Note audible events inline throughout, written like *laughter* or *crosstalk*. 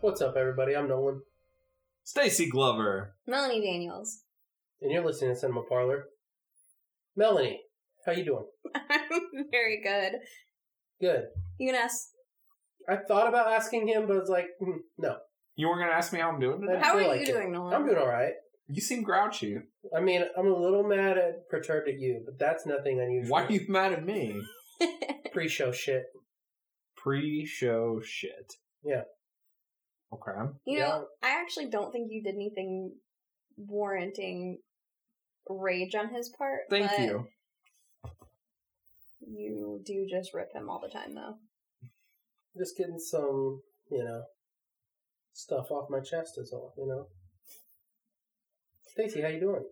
What's up, everybody? I'm Nolan, Stacy Glover. Melanie Daniels. *laughs* and you're listening to Cinema Parlor. Melanie, how you doing? I'm very good. Good. You can ask, I thought about asking him, but it's like, hmm, no. You weren't going to ask me how I'm doing today? I how are feel you like it. doing, Nolan? I'm doing all right. You seem grouchy. I mean, I'm a little mad at perturbed at you, but that's nothing unusual. Why are you mad at me? *laughs* pre-show shit? Pre-show shit. Yeah. Okay. You Yeah. know, I actually don't think you did anything warranting rage on his part. Thank but you. You do just rip him all the time, though. Just getting some, you know, stuff off my chest is all. You know. Stacy, how you doing?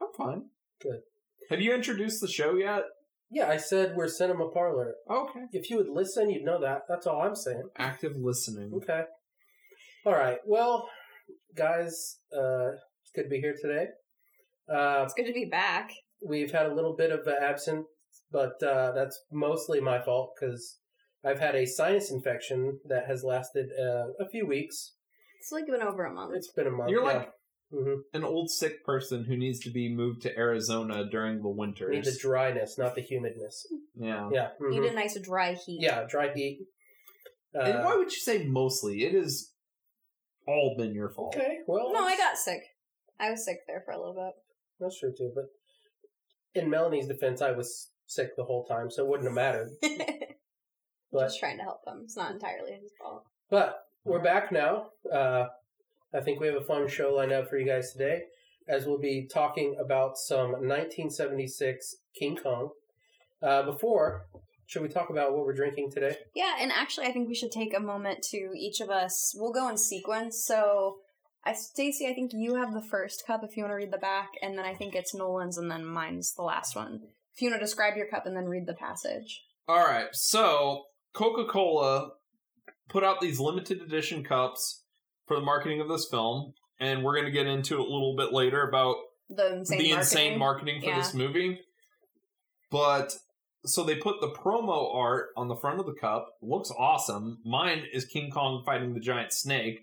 I'm fine. Good. Have you introduced the show yet? Yeah, I said we're Cinema Parlor. Okay. If you would listen, you'd know that. That's all I'm saying. Active listening. Okay. All right. Well, guys, uh, it's good to be here today. Uh, It's good to be back. we've had a little bit of an absence, but uh, that's mostly my fault because I've had a sinus infection that has lasted uh, a few weeks. It's like been over a month. It's been a month. You're yeah. like hmm an old sick person who needs to be moved to Arizona during the winter. need the dryness, not the humidness. yeah. Yeah. mhm. Need a nice dry heat. Yeah, dry heat. Uh, and why would you say mostly? It has all been your fault. okay. Well, No, I got sick. I was sick there for a little bit. That's true too. But in Melanie's defense, I was sick the whole time, so it wouldn't have mattered. *laughs* bit. But just trying to help him. It's not entirely his fault. But we're back now. Uh, I think we have a fun show lined up for you guys today, as we'll be talking about some 1976 King Kong. Uh, before, should we talk about what we're drinking today? Yeah, and actually, I think we should take a moment to each of us. We'll go in sequence. So, I, Stacy, I think you have the first cup if you want to read the back, and then I think it's Nolan's, and then mine's the last one. If you want to describe your cup and then read the passage. All right. So Coca Cola put out these limited edition cups for the marketing of this film, and we're going to get into it a little bit later about The insane the marketing. insane marketing for Yeah. this movie. But so they put the promo art on the front of the cup. Looks awesome. Mine is King Kong fighting the giant snake.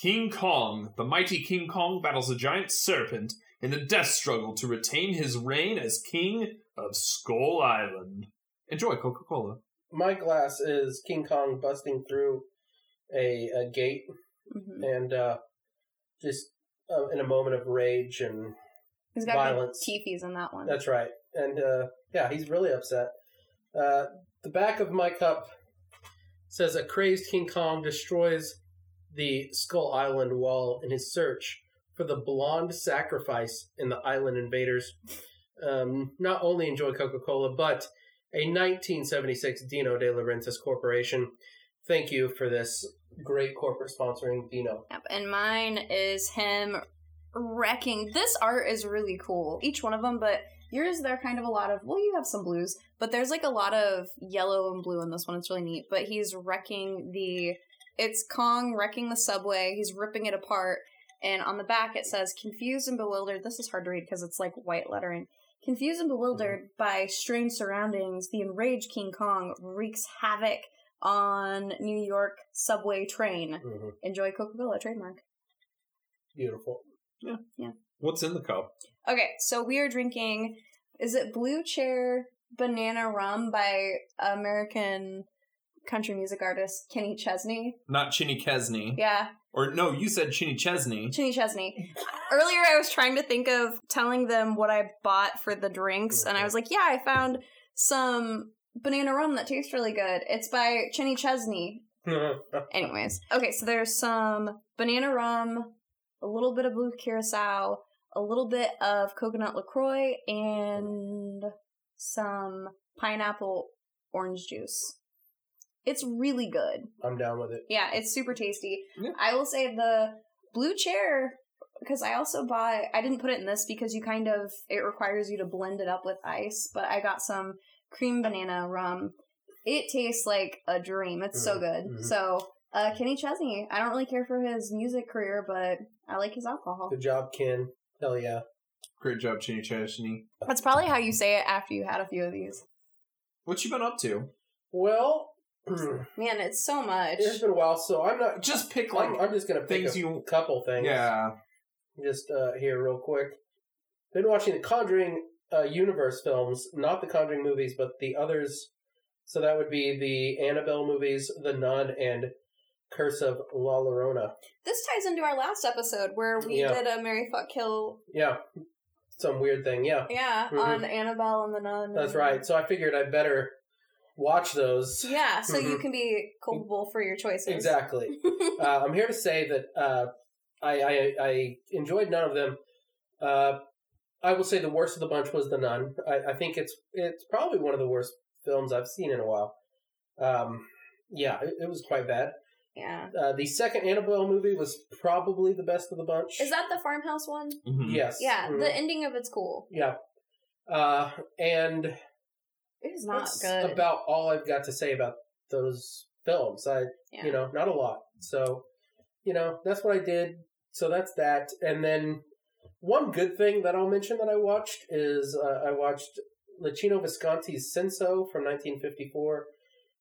King Kong, the mighty King Kong battles a giant serpent in a death struggle to retain his reign as king of Skull Island. Enjoy Coca Cola. My glass is King Kong busting through a, a gate Mhm. and uh, just uh, in a moment of rage and He's got Violence. good teethies in that one. That's right. And uh, yeah, he's really upset. Uh, the back of my cup says a crazed King Kong destroys the Skull Island wall in his search for the blonde sacrifice in the island invaders. Um, not only enjoy Coca Cola, but a 1976 Dino De Laurentiis Corporation. Thank you for this great corporate sponsoring Dino. Yep, and mine is him wrecking. This art is really cool, each one of them, but yours, they're kind of a lot of, well, you have some blues, but there's like a lot of yellow and blue in this one. It's really neat. But he's wrecking the, it's Kong wrecking the subway, he's ripping it apart, and on the back it says, confused and bewildered. This is hard to read because it's like white lettering. Confused and bewildered by strange surroundings, the enraged King Kong wreaks havoc on New York subway train. Mhm. Enjoy Coca Cola trademark. Beautiful. Yeah. Yeah. What's in the cup? Okay, so we are drinking. Is it Blue Chair Banana Rum by American country music artist Kenny Chesney? Not Chinny Chesney. Yeah, Or no, you said Chinny Chesney. Kenny Chesney. Earlier, I was trying to think of telling them what I bought for the drinks, and I was like, "Yeah, I found some banana rum that tastes really good. It's by Chenny Chesney." *laughs* Anyways, okay, so there's some banana rum, a little bit of blue curacao, a little bit of coconut LaCroix, and some pineapple orange juice. It's really good. I'm down with it. Yeah, it's super tasty. Yeah. I will say the blue chair because I also bought I didn't put it in this because you kind of it requires you to blend it up with ice, but I got some cream banana rum. It tastes like a dream. It's so Mhm, good. mhm. So, uh Kenny Chesney, I don't really care for his music career, but I like his alcohol. Good job, Ken. Hell yeah. Great job, Chinny Chesney. That's probably how you say it after you had a few of these. What you been up to? Well, *clears throat* Man, it's so much. it's been a while, so I'm not. Just pick like I'm, I'm just gonna pick things a you- couple things. yeah. just uh, here real quick. Been watching the Conjuring uh, universe films, not the Conjuring movies, but the others. So that would be the Annabelle movies, The Nun, and Curse of La Llorona. This ties into our last episode where we Yeah. did a Mary Fuck Kill, Yeah, some weird thing. Yeah, yeah, Mhm. on Annabelle and the Nun. that's right. So I figured I'd better watch those. Yeah, so you Mhm. can be culpable for your choices. Exactly. *laughs* uh, I'm here to say that uh, I, I I enjoyed none of them. Uh, I will say the worst of the bunch was the Nun. I, I think it's it's probably one of the worst films I've seen in a while. Um, yeah, it, it was quite bad. Yeah. Uh, the second Annabelle movie was probably the best of the bunch. Is that the farmhouse one? Mhm. yes? Yeah, Mhm. the ending of it's cool. yeah. Uh, and It is not that's good. about all I've got to say about those films. I yeah. you know, not a lot. So, you know, that's what I did. So that's that. And then one good thing that I'll mention that I watched is uh, I watched Luchino Visconti's Senso from 1954.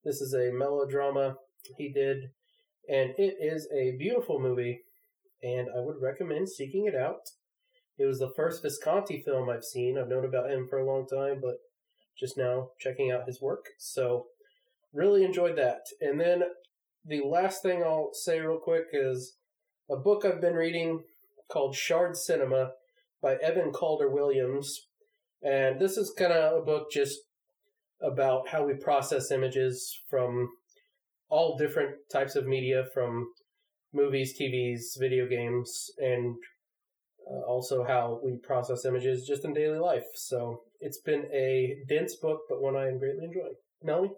This is a melodrama he did, and it is a beautiful movie, and I would recommend seeking it out. It was the first Visconti film I've seen. I've known about him for a long time, but just now checking out his work. So, really enjoyed that. And then the last thing I'll say real quick is a book I've been reading called Shard Cinema by Evan Calder Williams. And this is kind of a book just about how we process images from all different types of media, from movies, TVs, video games, and uh, also how we process images just in daily life. So it's been a dense book, but one I am greatly enjoying. Melanie?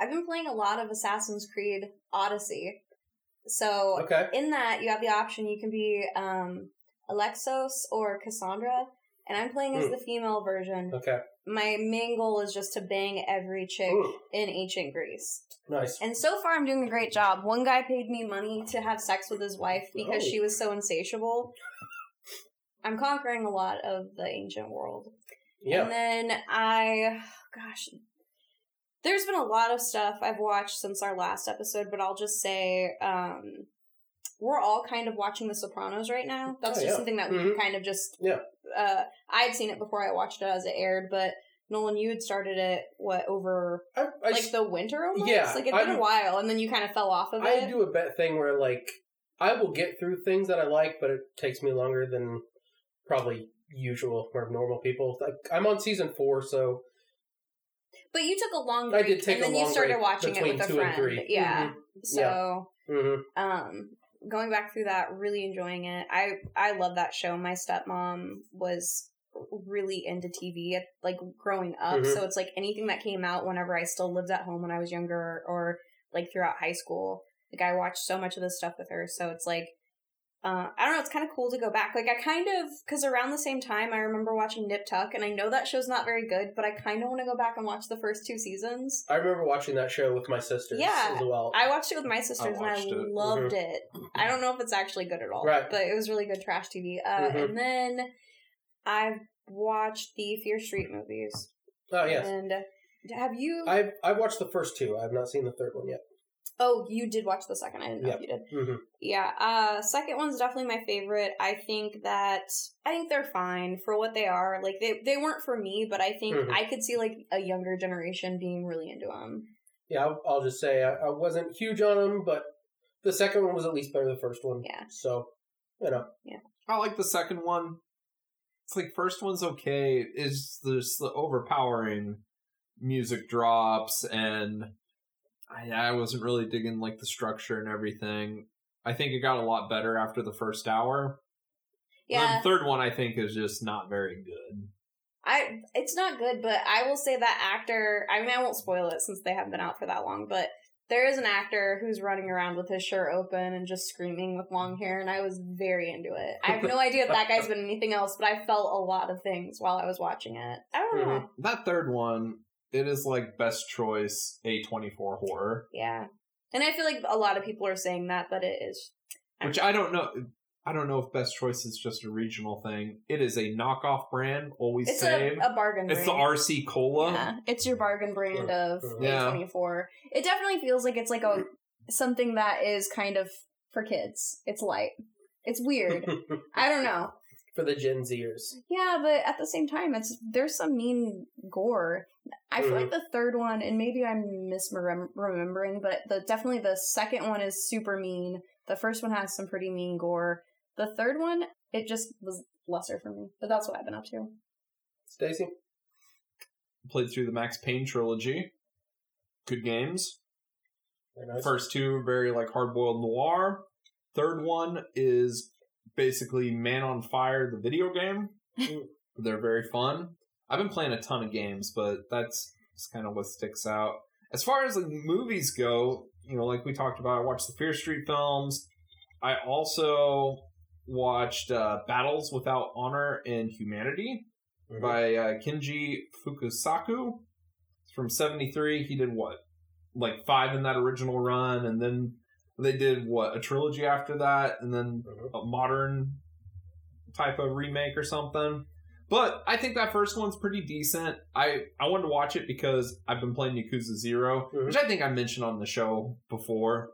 I've been playing a lot of Assassin's Creed Odyssey. So Okay. in that you have the option you can be um Alexios or Cassandra. And I'm playing as Hmm. the female version. Okay. My main goal is just to bang every chick Ooh, in ancient Greece. nice. And so far, I'm doing a great job. One guy paid me money to have sex with his wife because Oh. she was so insatiable. I'm conquering a lot of the ancient world. Yeah. And then I, gosh, there's been a lot of stuff I've watched since our last episode, but I'll just say, um, we're all kind of watching The Sopranos right now. That's Oh, just yeah. something that we Mhm. kind of just. Yeah. Uh, I had seen it before I watched it as it aired, but Nolan, you had started it what over I, I, like the winter almost. Yeah, like it's been a while, and then you kind of fell off of I it. I do a bet thing where like I will get through things that I like, but it takes me longer than probably usual or normal people. Like I'm on season four, so But you took a long break, I did take and then a you long started break watching it with a friend. Yeah. Mhm. So, mhm. um, going back through that, really enjoying it. I I love that show. My stepmom was really into TV like growing up, Mhm. so it's like anything that came out whenever I still lived at home when I was younger, or like throughout high school. Like I watched so much of this stuff with her, so it's like. Uh, I don't know. It's kind of cool to go back. Like I kind of, because around the same time, I remember watching Nip Tuck, and I know that show's not very good, but I kind of want to go back and watch the first two seasons. I remember watching that show with my sisters Yeah, as well. I watched it with my sisters and I it. loved it. I don't know if it's actually good at all, Right. but it was really good trash TV. Uh, Mhm. And then I've watched the Fear Street movies. oh yes, And have you? I've I've watched the first two. I've not seen the third one yet. Oh, you did watch the second. I didn't know Yep. you did. hmm Yeah. Uh, second one's definitely my favorite. I think that I think they're fine for what they are. Like they they weren't for me, but I think Mhm. I could see like a younger generation being really into them. Yeah, I'll, I'll just say I, I wasn't huge on them, but the second one was at least better than the first one. Yeah. So, you know, Yeah. I like the second one. It's like first one's okay. Is there's the overpowering music drops and I, I wasn't really digging like the structure and everything. I think it got a lot better after the first hour. Yeah. the third one I think is just not very good. I it's not good, but I will say that actor. I mean, I won't spoil it since they haven't been out for that long. But there is an actor who's running around with his shirt open and just screaming with long hair, and I was very into it. I have no idea if that guy's been anything else, but I felt a lot of things while I was watching it. I don't hmm. know. That third one, it is like best choice A24 horror. Yeah, and I feel like a lot of people are saying that, but it is. Which I don't know. I don't know if Best Choice is just a regional thing. It is a knockoff brand. Always It's a, save. a bargain it's the. RC Cola. Yeah, it's your bargain brand of Yeah. A24. It definitely feels like it's like a *laughs* something that is kind of for kids. It's light. It's weird. *laughs* I don't know. For the Gen Zers. Yeah, but at the same time, it's there's some mean gore. I feel like mm-hmm. the third one, and maybe I'm misremembering, but the definitely the second one is super mean. The first one has some pretty mean gore. The third one, it just was lesser for me. But that's what I've been up to. Stacy? Played through the Max Payne trilogy. Good games. Very nice. First two are very like hard boiled noir. Third one is basically Man on Fire, the video game. *laughs* They're very fun. I've been playing a ton of games, but that's, kind of what sticks out. As far as like movies go, you know, like we talked about, I watched the Fear Street films. I also watched uh, Battles Without Honor and Humanity Mhm. by uh, Kenji Fukasaku from 73. He did what? Like five in that original run, and then they did what? A trilogy after that, and then Mhm. a modern type of remake or something. But I think that first one's pretty decent. I, I wanted to watch it because I've been playing Yakuza 0 Mhm. which I think I mentioned on the show before.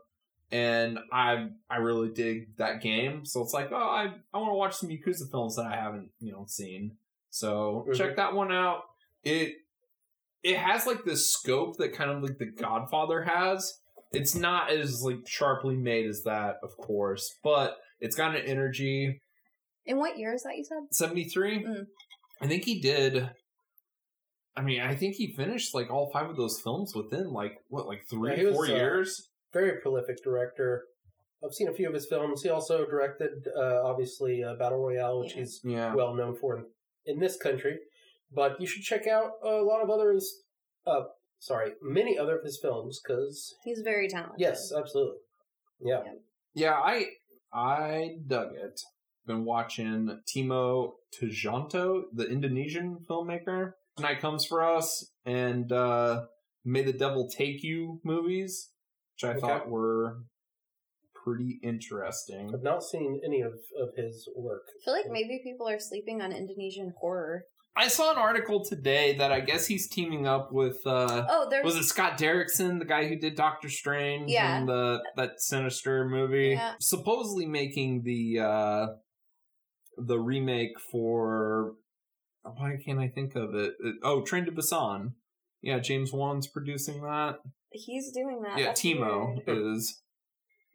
And I I really dig that game. So it's like, oh, I, I want to watch some Yakuza films that I haven't, you know, seen. So Mhm. check that one out. It it has like the scope that kind of like the Godfather has. It's not as like sharply made as that, of course, but it's got an energy. In what year is that you said? 73 Mm. i think he did i mean i think he finished like all five of those films within like what like three Yeah, he was, four uh, years Very prolific director. I've seen a few of his films. He also directed, uh, obviously, uh, Battle Royale, which Yeah. he's yeah well known for in, in this country. But you should check out a lot of others. Uh, sorry, many other of his films, because He's very talented. yes, absolutely, yeah. yeah i i dug it been watching timo Tjahjanto, the indonesian filmmaker night comes for us and uh may the devil take you movies which i Okay. thought were pretty interesting I've not seen any of, of his work. I feel like maybe people are sleeping on Indonesian horror. I saw an article today that I guess he's teaming up with uh Oh, there's was it Scott Derrickson, the guy who did Doctor Strange Yeah. and the that sinister movie? Yeah. Supposedly making the uh the remake for why can't I think of it? It- Oh, Train to Busan. Yeah, James Wan's producing that. he's doing that. yeah, That's Timo weird. *laughs* is.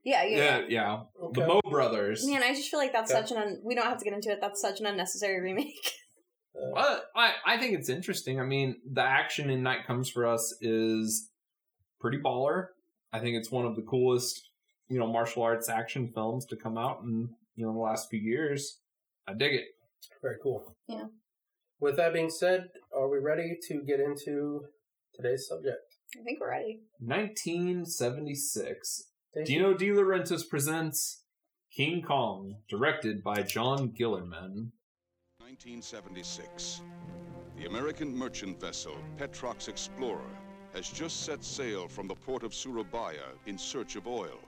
Yeah, yeah. Yeah, yeah. yeah. Okay. The Mo brothers. Man, I just feel like that's Okay. such an. Un- we don't have to get into it. That's such an unnecessary remake. *laughs* Uh, But I, I think it's interesting. I mean, the action in Night Comes for Us is pretty baller. I think it's one of the coolest, you know, martial arts action films to come out in, you know, the last few years. I dig it. very cool. Yeah. With that being said, are we ready to get into today's subject? I think we're ready. 1976. Stacey? Dino De Laurentiis presents King Kong, directed by John Guillermin. 1976. The American merchant vessel Petrox Explorer has just set sail from the port of Surabaya in search of oil.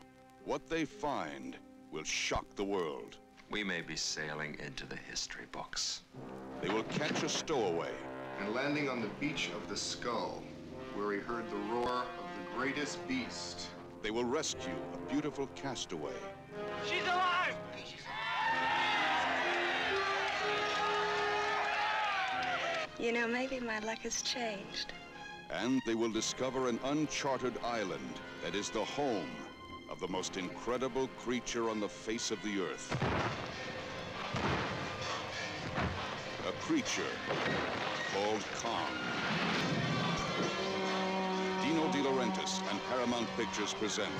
What they find will shock the world. We may be sailing into the history books. They will catch a stowaway, and landing on the beach of the skull, where he heard the roar of the greatest beast. they will rescue a beautiful castaway, You know, maybe my luck has changed. and they will discover an uncharted island that is the home of the most incredible creature on the face of the earth. A creature called Kong. Dino De Laurentiis and Paramount Pictures present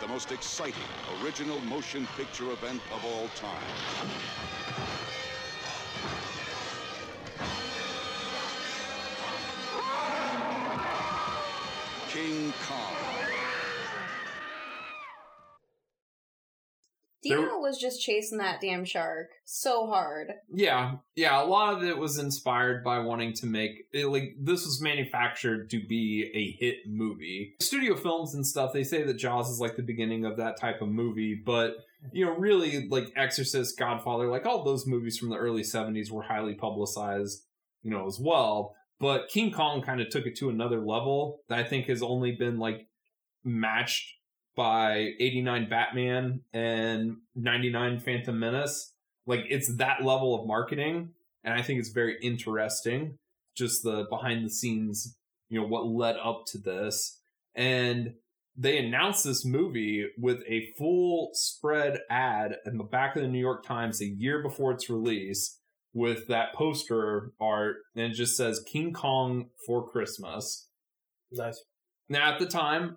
the most exciting original motion picture event of all time. Was just chasing that damn shark so hard. Yeah, yeah. A lot of it was inspired by wanting to make it, like this was manufactured to be a hit movie. Studio films and stuff. They say that Jaws is like the beginning of that type of movie, but you know, really like Exorcist, Godfather, like all those movies from the early 70s were highly publicized, you know, as well. But King Kong kind of took it to another level that I think has only been like matched by 89 Batman and 99 Phantom Menace. Like it's that level of marketing. And I think it's very interesting, just the behind the scenes, you know, what led up to this. And they announced this movie with a full spread ad in the back of the New York Times a year before its release with that poster art and it just says King Kong for Christmas. Nice. Now, at the time,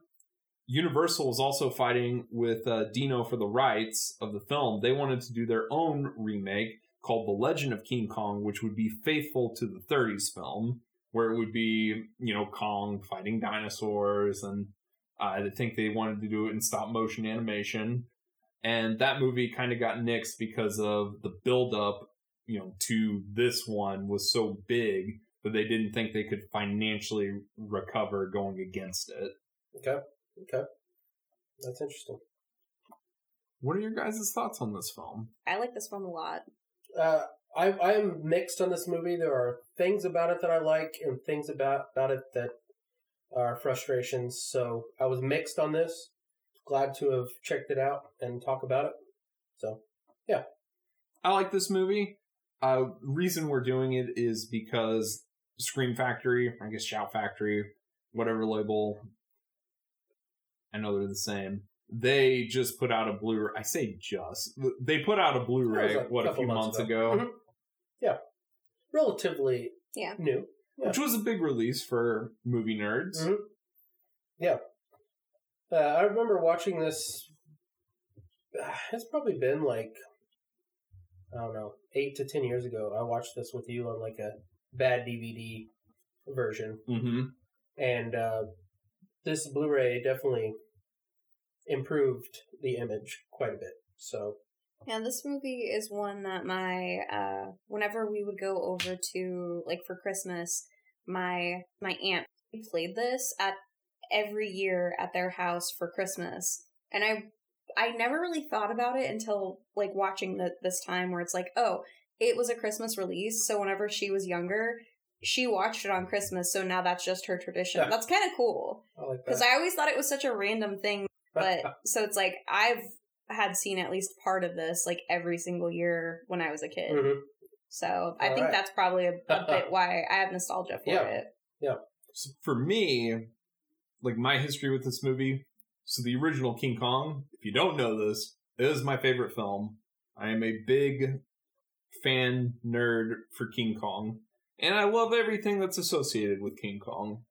Universal was also fighting with uh, Dino for the rights of the film. They wanted to do their own remake called The Legend of King Kong, which would be faithful to the 30s film, where it would be, you know, Kong fighting dinosaurs. And uh, I think they wanted to do it in stop motion animation. And that movie kind of got nixed because of the buildup, you know, to this one was so big that they didn't think they could financially recover going against it. Okay. Okay. That's interesting. What are your guys' thoughts on this film? I like this film a lot. Uh, I I am mixed on this movie. There are things about it that I like, and things about about it that are frustrations. So I was mixed on this. Glad to have checked it out and talk about it. So yeah. I like this movie. Uh, reason we're doing it is because Scream Factory, I guess Shout Factory, whatever label, I know they're the same. They just put out a Blu-ray. I say just. They put out a Blu-ray a what a few months months ago, ago. Mhm. yeah, relatively Yeah. new. Yeah. which was a big release for movie nerds. Mhm. Yeah. Uh, I remember watching this. uh, It's probably been like, I don't know, eight to ten years ago. I watched this with you on like a bad DVD version. Mm-hmm. And uh, this Blu ray definitely improved the image quite a bit. So, Yeah, this movie is one that my uh whenever we would go over to like for Christmas, my my aunt played this at every year at their house for Christmas. And I I never really thought about it until like watching the, this time where it's like, oh, it was a Christmas release, so whenever she was younger, she watched it on Christmas, so now that's just her tradition. Yeah. That's kind of cool. I like Because. I always thought it was such a random thing but so it's like I've had seen at least part of this like every single year when I was a kid. Mhm. So I think right. that's probably a, a *laughs* bit why I have nostalgia for Yeah. it. Yeah. So for me, like my history with this movie, so the original King Kong, if you don't know this, is my favorite film. I am a big fan nerd for King Kong, and I love everything that's associated with King Kong.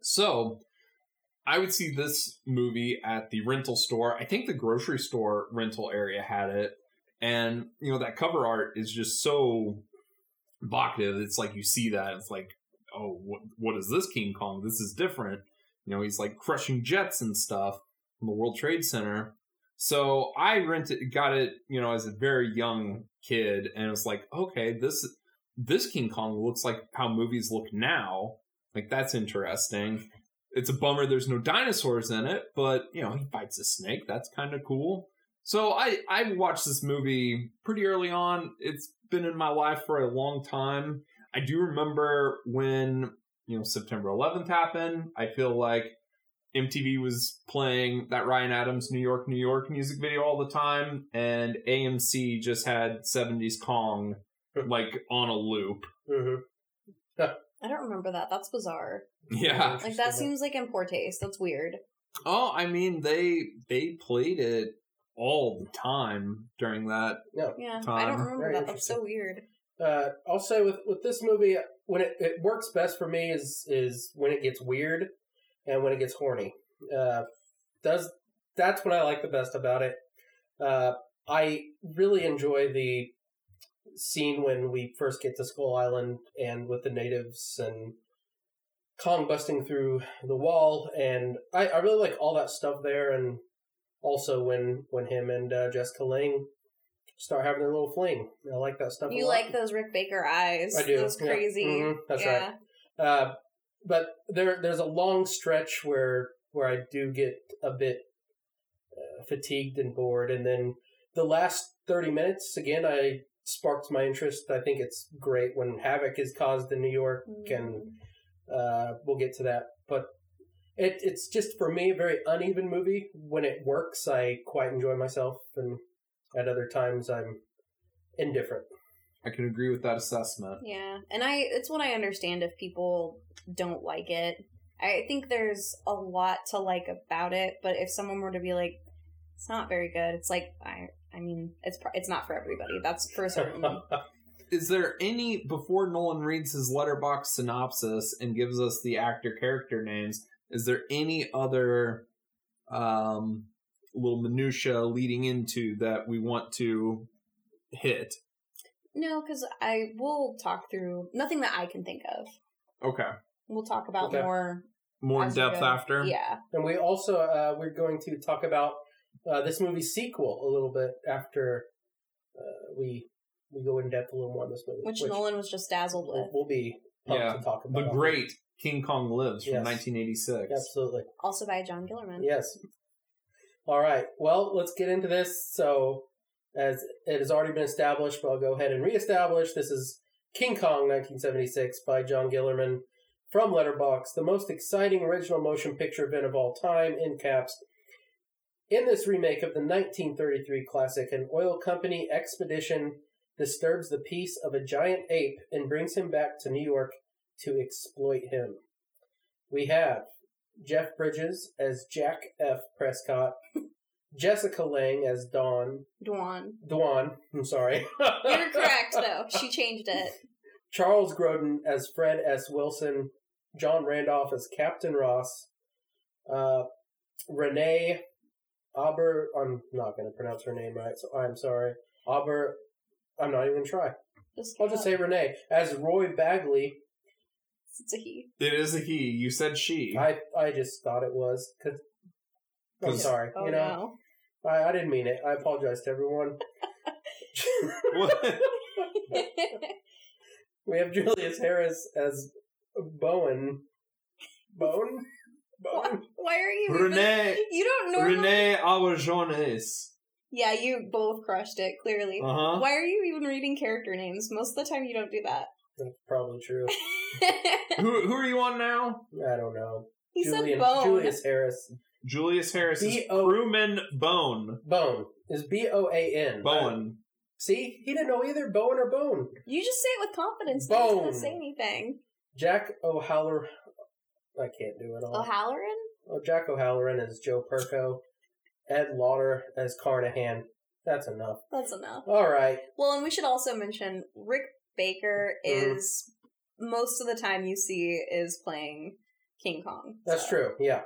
So I would see this movie at the rental store. I think the grocery store rental area had it. And, you know, that cover art is just so evocative. It's like you see that, it's like, oh, what, what is this King Kong? This is different. You know, he's like crushing jets and stuff from the World Trade Center. So I rented, got it, you know, as a very young kid, and it's like, okay, this this King Kong looks like how movies look now. Like that's interesting. It's a bummer there's no dinosaurs in it, but you know he fights a snake. That's kind of cool. So I I watched this movie pretty early on. It's been in my life for a long time. I do remember when you know September 11th happened. I feel like MTV was playing that Ryan Adams New York New York music video all the time, and AMC just had 70s Kong *laughs* like on a loop. hmm *laughs* I don't remember that. That's bizarre. Yeah. Like that seems like in poor taste. That's weird. Oh, I mean they they played it all the time during that. Yeah, I don't remember Very that. That's so weird. Uh, I'll say with with this movie, when it, it works best for me is is when it gets weird and when it gets horny. Uh, does that's what I like the best about it. Uh, I really enjoy the scene when we first get to Skull Island and with the natives and Kong busting through the wall, and I, I really like all that stuff there, and also when when him and uh, Jessica Lange start having their little fling. I like that stuff. a You like those Rick Baker eyes? I do, Those yeah. crazy. Mhm, that's yeah. right. Uh, but there, there's a long stretch where where I do get a bit uh, fatigued and bored, and then the last 30 minutes, again, I sparked my interest. I think it's great when havoc is caused in New York, and uh, we'll get to that. But it, it's just, for me, a very uneven movie. When it works, I quite enjoy myself, and at other times, I'm indifferent. I can agree with that assessment. Yeah, and I it's what I understand if people don't like it. I think there's a lot to like about it, but if someone were to be like, "It's not very good," it's like I I mean, it's it's not for everybody. That's for certain. *laughs* Is there any before Nolan reads his Letterboxd synopsis and gives us the actor character names? Is there any other um, little minutia leading into that we want to hit? no, because I will talk through nothing that I can think of. Okay, We'll talk about Okay. more more in depth after. Yeah, And we also uh, we're going to talk about uh, this movie's sequel a little bit after uh, we we go in depth a little more on this movie, which, Nolan was just dazzled with. we'll be Yeah, to talk about. The great King Kong Lives from Yes. 1986. absolutely Also by John Guillermin. yes. All right, well, let's get into this. So, as it has already been established, but I'll go ahead and reestablish. This is King Kong, 1976, by John Guillermin from Letterboxd, the most exciting original motion picture event of all time. In caps. In this remake of the 1933 classic, an oil company expedition disturbs the peace of a giant ape and brings him back to New York to exploit him. We have Jeff Bridges as Jack F. Prescott, *laughs* Jessica Lange as Dawn, Dwan. Dwan, I'm sorry. *laughs* You're correct though. She changed it. Charles Grodin as Fred S. Wilson, John Randolph as Captain Ross, uh, Renee Aber. I'm not going to pronounce her name right, so I'm sorry. Aber. I'm not even going to try. Just I'll just say Renee as Roy Bagley. it's a he. It is a he. You said she. I I just thought it was. Cause, I'm sorry. Oh you know, no. I, I didn't mean it. I apologize to everyone. *laughs* *laughs* We have Julius Harris as Bowen. Bone? Bone? Why are you? even- You don't normally. Renee Auberjonois. Yeah, you both crushed it. Clearly. Uh huh. Why are you even reading character names? Most of the time, you don't do that. That's probably true. *laughs* Who who are you on now? I don't know. he Julian, said bone. Julius Harris. Julius Harris is B.O. crewman Bone. Bone is B O A N. Bowen. See, he didn't know either Bowen or Bone. You just say it with confidence. No one's Bone. gonna say anything. Jack O'Halloran. I can't do it all. O'Halloran. Oh, Jack O'Halloran as Joe Perko. Ed Lauter as Carnahan. That's enough. That's enough. All right. Well, and we should also mention Rick Baker Mhm. is most of the time you see is playing King Kong. That's So, true. Yeah.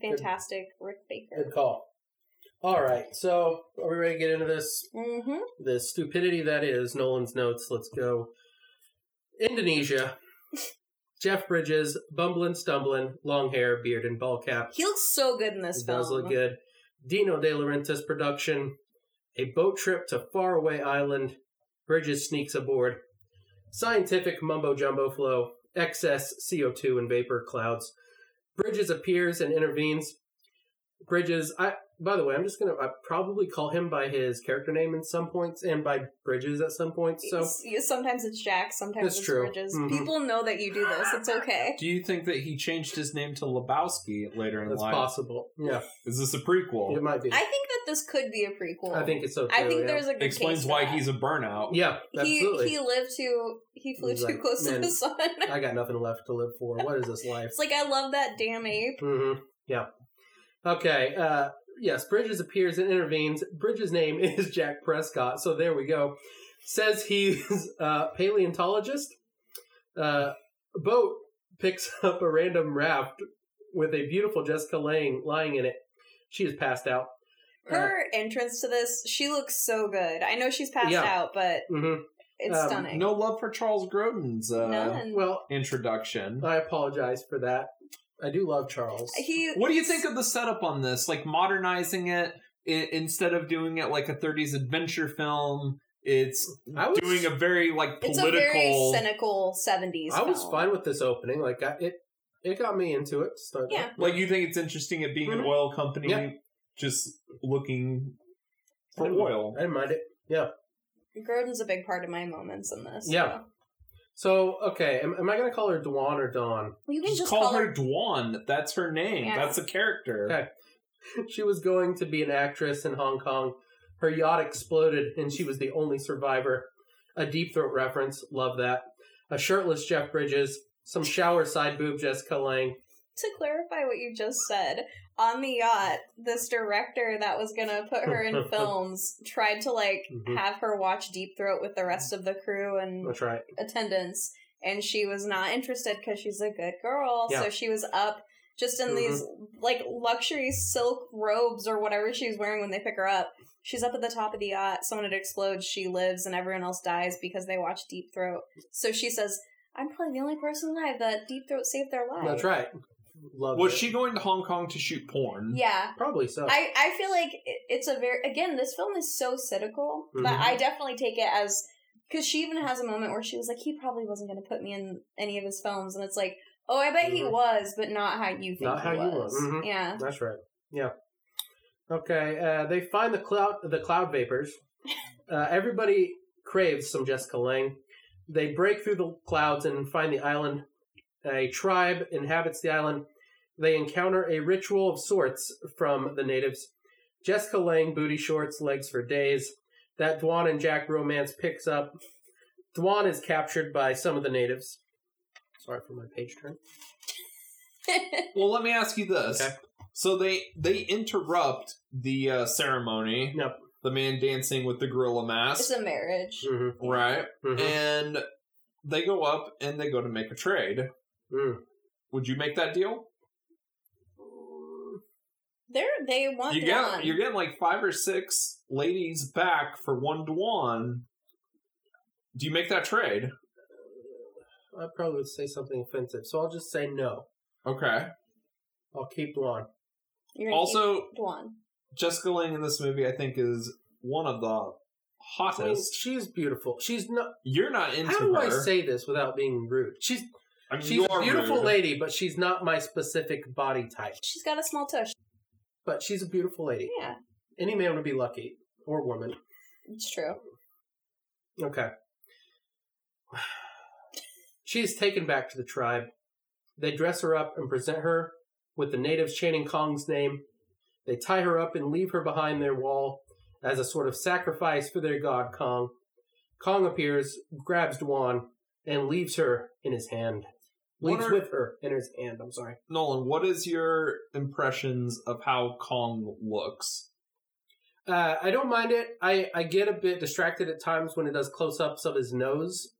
Fantastic, Rick Baker. Good call. All right. So, are we ready to get into this? Mm-hmm. The stupidity that is Nolan's notes. Let's go. Indonesia. *laughs* Jeff Bridges, bumbling, stumbling, long hair, beard, and ball cap. He looks so good in this It film. does look good. Dino De Laurentiis production. A boat trip to faraway island. Bridges sneaks aboard. Scientific mumbo jumbo flow. Excess CO2 and vapor clouds. Bridges appears and intervenes. Bridges, I. By the way, I'm just gonna I probably call him by his character name in some points, and by Bridges at some points. So It's- sometimes it's Jack, sometimes That's it's true. Bridges. Mhm. People know that you do this. It's okay. Do you think that he changed his name to Lebowski later in that's life? possible. Yeah, Is this a prequel? it might be. I think that this could be a prequel. I think it's so. Too, I think yeah. there's a good Explains case why that. he's a burnout. Yeah, he absolutely. he lived too he flew He's too like, close "Man, to the sun. *laughs* I got nothing left to live for. What is this *laughs* life? it's like I love that damn ape. hmm Yeah. Okay. Uh, yes, Bridges appears and intervenes. Bridges' name *laughs* is Jack Prescott, so there we go. Says he's *laughs* a paleontologist. Uh, boat picks *laughs* up a random raft with a beautiful Jessica Lange lying in it. She is passed out. Her entrance to this, she looks so good. I know she's passed Yeah. out, but hmm it's Um, stunning. No love for Charles Grodin's uh, None. Well, introduction. I apologize for that. I do love Charles. he What do you think of the setup on this? Like modernizing it i- instead of doing it like a 30s adventure film. It's I was doing a very like It's a very political. cynical seventies. I was film. fine with this opening. Like I, it, it got me into it. to start Yeah. like you think it's interesting it being Mhm. an oil company Yeah. just looking for oil. I didn't mind it. Yeah. Grodin's a big part of my moments in this. Yeah. So okay, am, am I gonna call her Dwan or Dawn? Well, you can Just, just, call, her Dwan. That's her name. Yeah. That's a character. Okay. *laughs* She was going to be an actress in Hong Kong. Her yacht exploded, and she was the only survivor. A deep throat reference, love that. A shirtless Jeff Bridges, some shower side boob Jessica Lange. to clarify what you just said, on the yacht, this director that was gonna put her in *laughs* films tried to like Mhm. have her watch Deep Throat with the rest of the crew and That's right. attendants, and she was not interested because she's a good girl. Yeah. So she was up just in these mm-hmm. like luxury silk robes or whatever she was wearing when they pick her up. She's up at the top of the yacht. Someone had explodes. She lives, and everyone else dies because they watch Deep Throat. So she says, "I'm probably the only person alive that Deep Throat saved their life." That's right. Love Was it. she going to Hong Kong to shoot porn? Yeah, Probably so. I, I feel like it- it's a very again this film is so cynical but Mhm. I definitely take it as because she even has a moment where she was like he probably wasn't going to put me in any of his films and it's like oh I bet he Mhm. was but not how you think Not he how you was was. Mhm. yeah That's right. Yeah. Okay. Uh, they find the cloud the cloud vapors. *laughs* Uh, everybody craves some Jessica Lange. They break through the clouds and find the island. A tribe inhabits the island. They encounter a ritual of sorts from the natives. Jessica Lange, booty shorts, legs for days. That Dwan and Jack romance picks up. Dwan is captured by some of the natives. Sorry for my page turn. *laughs* Well, let me ask you this. Okay. So they they interrupt the uh, ceremony. Yep. The man dancing with the gorilla mask. it's a marriage Mm-hmm. right. Mhm. And they go up and they go to make a trade. Mm. Would you make that deal? They're they want You Dwan. get you're getting like five or six ladies back for one Dwan. Do you make that trade? I probably would say something offensive, so I'll just say no. Okay. I'll keep Dwan. Gonna Also, keep Dwan Jessica Lange in this movie, I think, is one of the I mean, hottest. she's beautiful. She's not. You're not into her. How do her. I say this without being rude? She's I mean, she's a beautiful rude. lady, but she's not my specific body type. she's got a small tush But she's a beautiful lady. yeah Any man would be lucky, or woman. it's true Okay. *sighs* She is taken back to the tribe. They dress her up and present her with the natives chanting Kong's name. They tie her up and leave her behind their wall as a sort of sacrifice for their god Kong. Kong appears, grabs Dwan, and leaves her in his hand. What Leaves are- with her in his hand, I'm sorry. Nolan, what is your impressions of how Kong looks? Uh, I don't mind it. I, I get a bit distracted at times when it does close ups of his nose.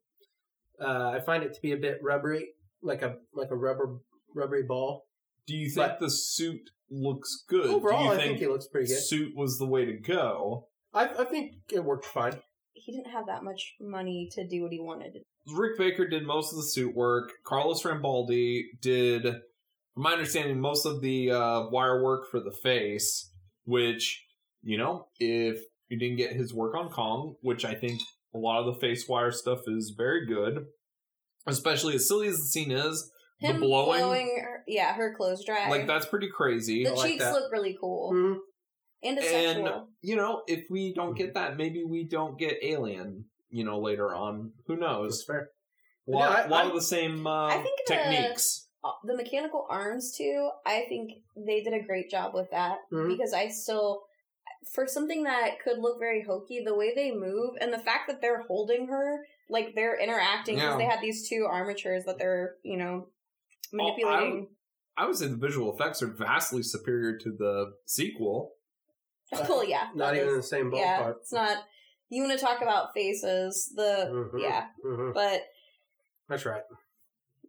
Uh, I find it to be a bit rubbery, like a like a rubber rubbery ball. Do you think But- the suit looks good? Overall, Do you I think he looks pretty good. suit was the way to go? I, I think it worked fine. he didn't have that much money to do what he wanted Rick Baker did most of the suit work. Carlos Rambaldi did, from my understanding, most of the uh, wire work for the face. Which, you know, if you didn't get his work on Kong, which I think a lot of the face wire stuff is very good, especially as silly as the scene is, him the blowing, her, yeah her clothes dry like that's pretty crazy. the I like cheeks that. look really cool Mhm. and it's and you know, if we don't Mm-hmm. get that, maybe we don't get Alien. You know, later on, who That's knows? fair. A lot, Yeah, I- lot I- of the same uh, I think techniques. uh, the mechanical arms too i think they did a great job with that Mhm. because i still for something that could look very hokey the way they move and the fact that they're holding her like they're interacting because Yeah. they had these two armatures that they're you know manipulating I would say the visual effects are vastly superior to the sequel. *laughs* well yeah Not even is- the same yeah ballpark. it's not you want to talk about faces the Mhm. yeah hmm but That's right.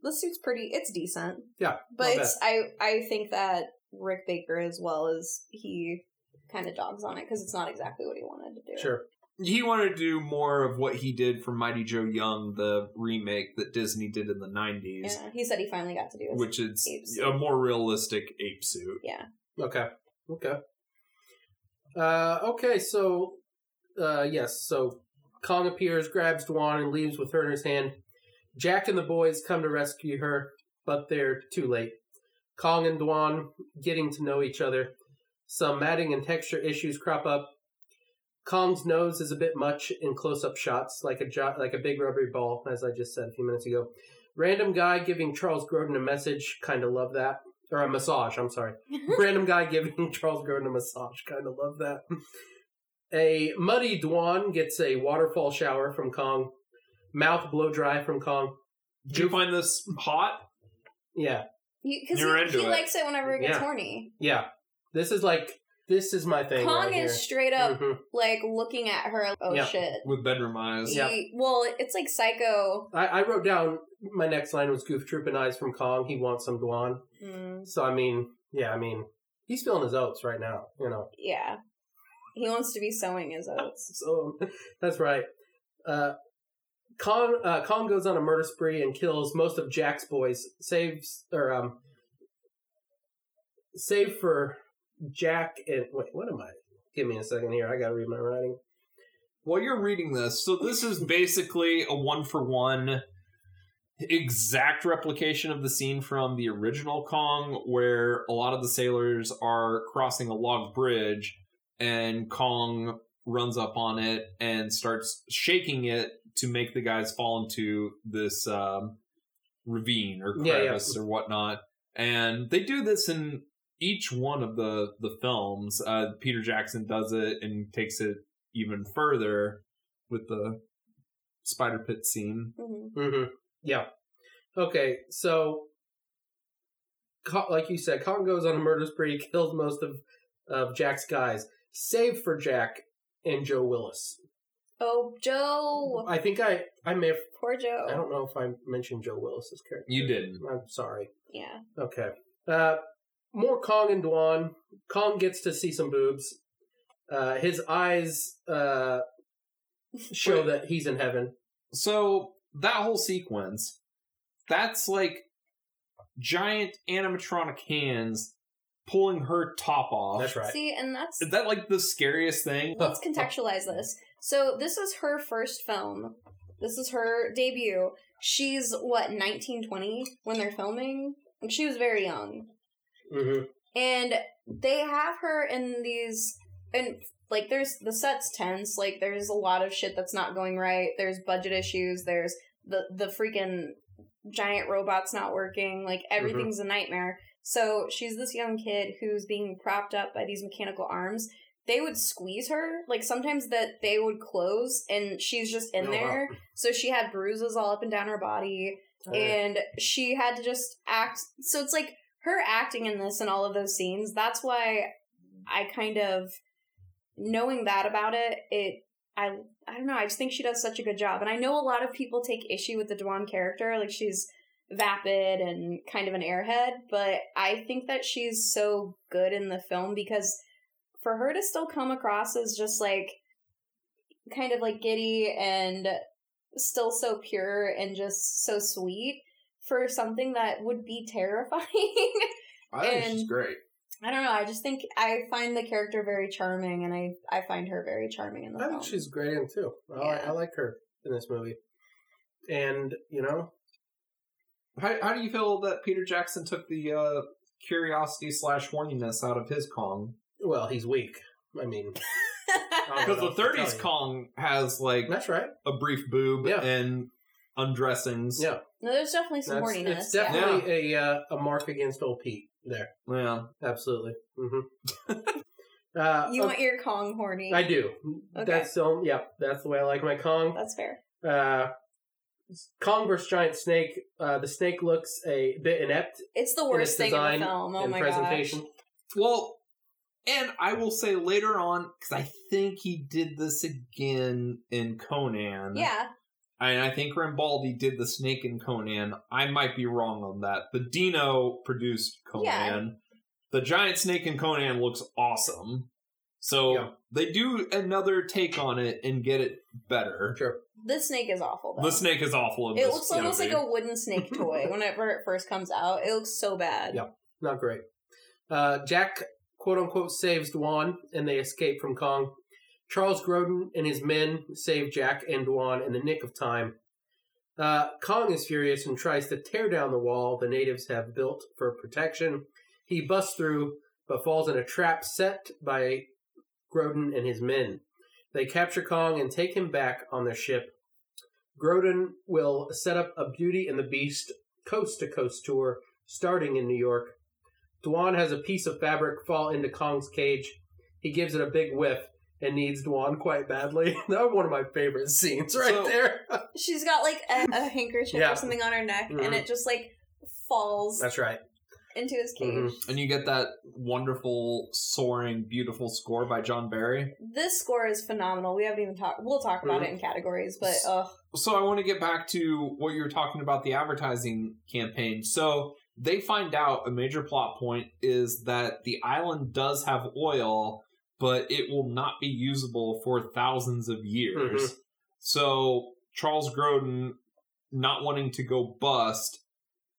the suit's pretty it's decent Yeah, but it's i i think that rick baker as well as he kind of dogs on it because it's not exactly what he wanted to do Sure. He wanted to do more of what he did for Mighty Joe Young, the remake that Disney did in the 90s, yeah he said he finally got to do it which is a more realistic ape suit. Yeah. Okay. Okay. Uh, okay, so uh, yes, so Kong appears, grabs Dwan, and leaves with her in his hand. Jack and the boys come to rescue her, but they're too late. Kong and Dwan getting to know each other. Some matting and texture issues crop up. Kong's nose is a bit much in close-up shots, like a jo- like a big rubbery ball, as I just said a few minutes ago. Random guy giving Charles Grodin a message, kind of love that, or a massage. I'm sorry. *laughs* Random guy giving *laughs* Charles Grodin a massage, kind of love that. A muddy Dwan gets a waterfall shower from Kong. Mouth blow dry from Kong. Do you find this hot? Yeah, Because You're he, into he it. likes it whenever it gets Yeah. horny. yeah. This is like this is my thing. Kong right is here. straight up Mhm. like looking at her. like, Oh Yeah. shit. With bedroom eyes. Yeah. Well, it's like psycho. I, I wrote down my next line was goof trooping eyes from Kong. He wants some Dwan. Mm, So I mean, yeah, I mean, he's feeling his oats right now. You know. yeah. He wants to be sewing his oats. *laughs* So that's right. Uh, Kong uh, Kong goes on a murder spree and kills most of Jack's boys. Saves or um, save for Jack and wait, what am I? Give me a second here. I gotta read my writing. While you're reading this, so this is basically a one for one exact replication of the scene from the original Kong, where a lot of the sailors are crossing a log bridge and Kong runs up on it and starts shaking it to make the guys fall into this um, ravine or Yeah, yeah. crevice or whatnot. And they do this in each one of the the films. Uh, Peter Jackson does it and takes it even further with the spider pit scene. Mhm. Mm-hmm. Yeah. Okay, so like you said, Kong goes on a murder spree, *laughs* kills most of of Jack's guys, save for Jack and Joe Willis. Oh, Joe. I think I I may have Poor Joe. I don't know if I mentioned Joe Willis's character. You didn't. I'm sorry. Yeah. Okay. Uh, more Kong and Dwan. Kong gets to see some boobs. Uh, his eyes uh, show Wait. that he's in heaven. So that whole sequence, that's like giant animatronic hands pulling her top off. That's right. See, and that's Is that like the scariest thing? let's *laughs* contextualize this. So this is her first film. This is her debut. She's what 19, 20 when they're filming. Like she was very young, hmm and they have her in these and like there's the set's tense. Like there's a lot of shit that's not going right. There's budget issues. There's the the freaking giant robots not working. Like everything's a nightmare. So she's this young kid who's being propped up by these mechanical arms. They would squeeze her. Like sometimes that they would close and she's just in Oh, wow. there. So she had bruises all up and down her body and she had to just act. So it's like her acting in this and all of those scenes. That's why I kind of knowing that about it. It I I don't know. I just think she does such a good job, and I know a lot of people take issue with the Dwan character. Like she's vapid and kind of an airhead, but I think that she's so good in the film because for her to still come across as just like kind of like giddy and still so pure and just so sweet for something that would be terrifying. *laughs* I think she's great. I don't know. I just think I find the character very charming, and I I find her very charming in the I film. think she's great in too. I, Yeah. I like her in this movie. And you know, How, how do you feel that Peter Jackson took the uh, curiosity slash horniness out of his Kong? well, he's weak. I mean, *laughs* Because the 30s tell. Kong has like That's right. a brief boob Yeah. and undressings. Yeah, no, there's definitely some That's- horniness. it's yeah. definitely a uh, a mark against old Pete there. Yeah. Absolutely. hmm *laughs* uh, You okay, want your Kong horny? I do. Okay. That's so. Yeah, that's the way I like my Kong. That's fair. Uh, Kong versus Giant Snake. Uh, the snake looks a bit inept It's the in worst its thing design in the film. Oh my presentation. gosh. Well, and I will say later on, because I think he did this again in Conan. Yeah, And I think Rambaldi did the snake in Conan. I might be wrong on that. The Dino produced Conan. Yeah. The giant snake in Conan looks awesome. So Yeah. They do another take on it and get it better. Sure. this snake is awful. Though. The snake is awful in It this looks almost like a wooden snake *laughs* toy whenever it first comes out. It looks so bad. Yeah. Not great. Uh, Jack, quote unquote, saves Dwan and they escape from Kong. Charles Grodin and his men save Jack and Dwan in the nick of time. Uh, Kong is furious and tries to tear down the wall the natives have built for protection. He busts through, but falls in a trap set by Grodin and his men. They capture Kong and take him back on their ship. Grodin will set up a Beauty and the Beast coast to coast tour starting in New York. Dwan has a piece of fabric fall into Kong's cage. He gives it a big whiff and needs Dwan quite badly. *laughs* that was one of my favorite scenes right So- there. She's got like a, a handkerchief Yeah. or something on her neck, Mhm. and it just like falls That's right. Into his cage. Mhm. And you get that wonderful, soaring, beautiful score by John Barry. This score is phenomenal. We haven't even talked. We'll talk about Mhm. it in categories, but uh, So I want to get back to what you were talking about the advertising campaign. So they find out a major plot point is that the island does have oil, but it will not be usable for thousands of years. Mhm. So Charles Grodin not wanting to go bust,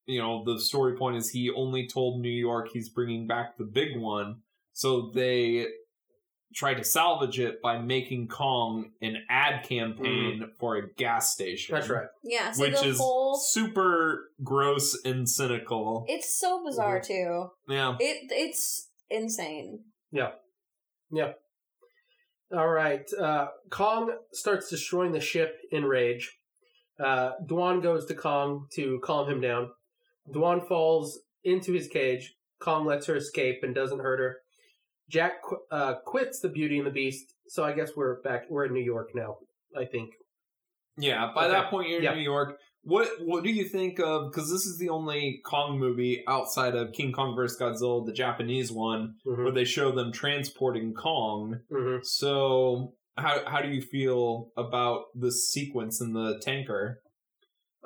you know, the story point is he only told New York he's bringing back the big one. So they try to salvage it by making Kong an ad campaign for a gas station. That's right. yeah. So Which is whole super gross and cynical. it's so bizarre Mm-hmm. too. yeah. It it's insane. Yeah, yeah. All right. Uh, Kong starts destroying the ship in rage. Uh, Dwan goes to Kong to calm him down. Dwan falls into his cage. Kong lets her escape and doesn't hurt her. Jack qu- uh, quits the Beauty and the Beast. So I guess we're back. We're in New York now. I think. Yeah, by Okay. that point you're in. New York. What what do you think of? Because this is the only Kong movie outside of King Kong vs Godzilla, the Japanese one, Mhm. where they show them transporting Kong. Mhm. So how how do you feel about this sequence in the tanker?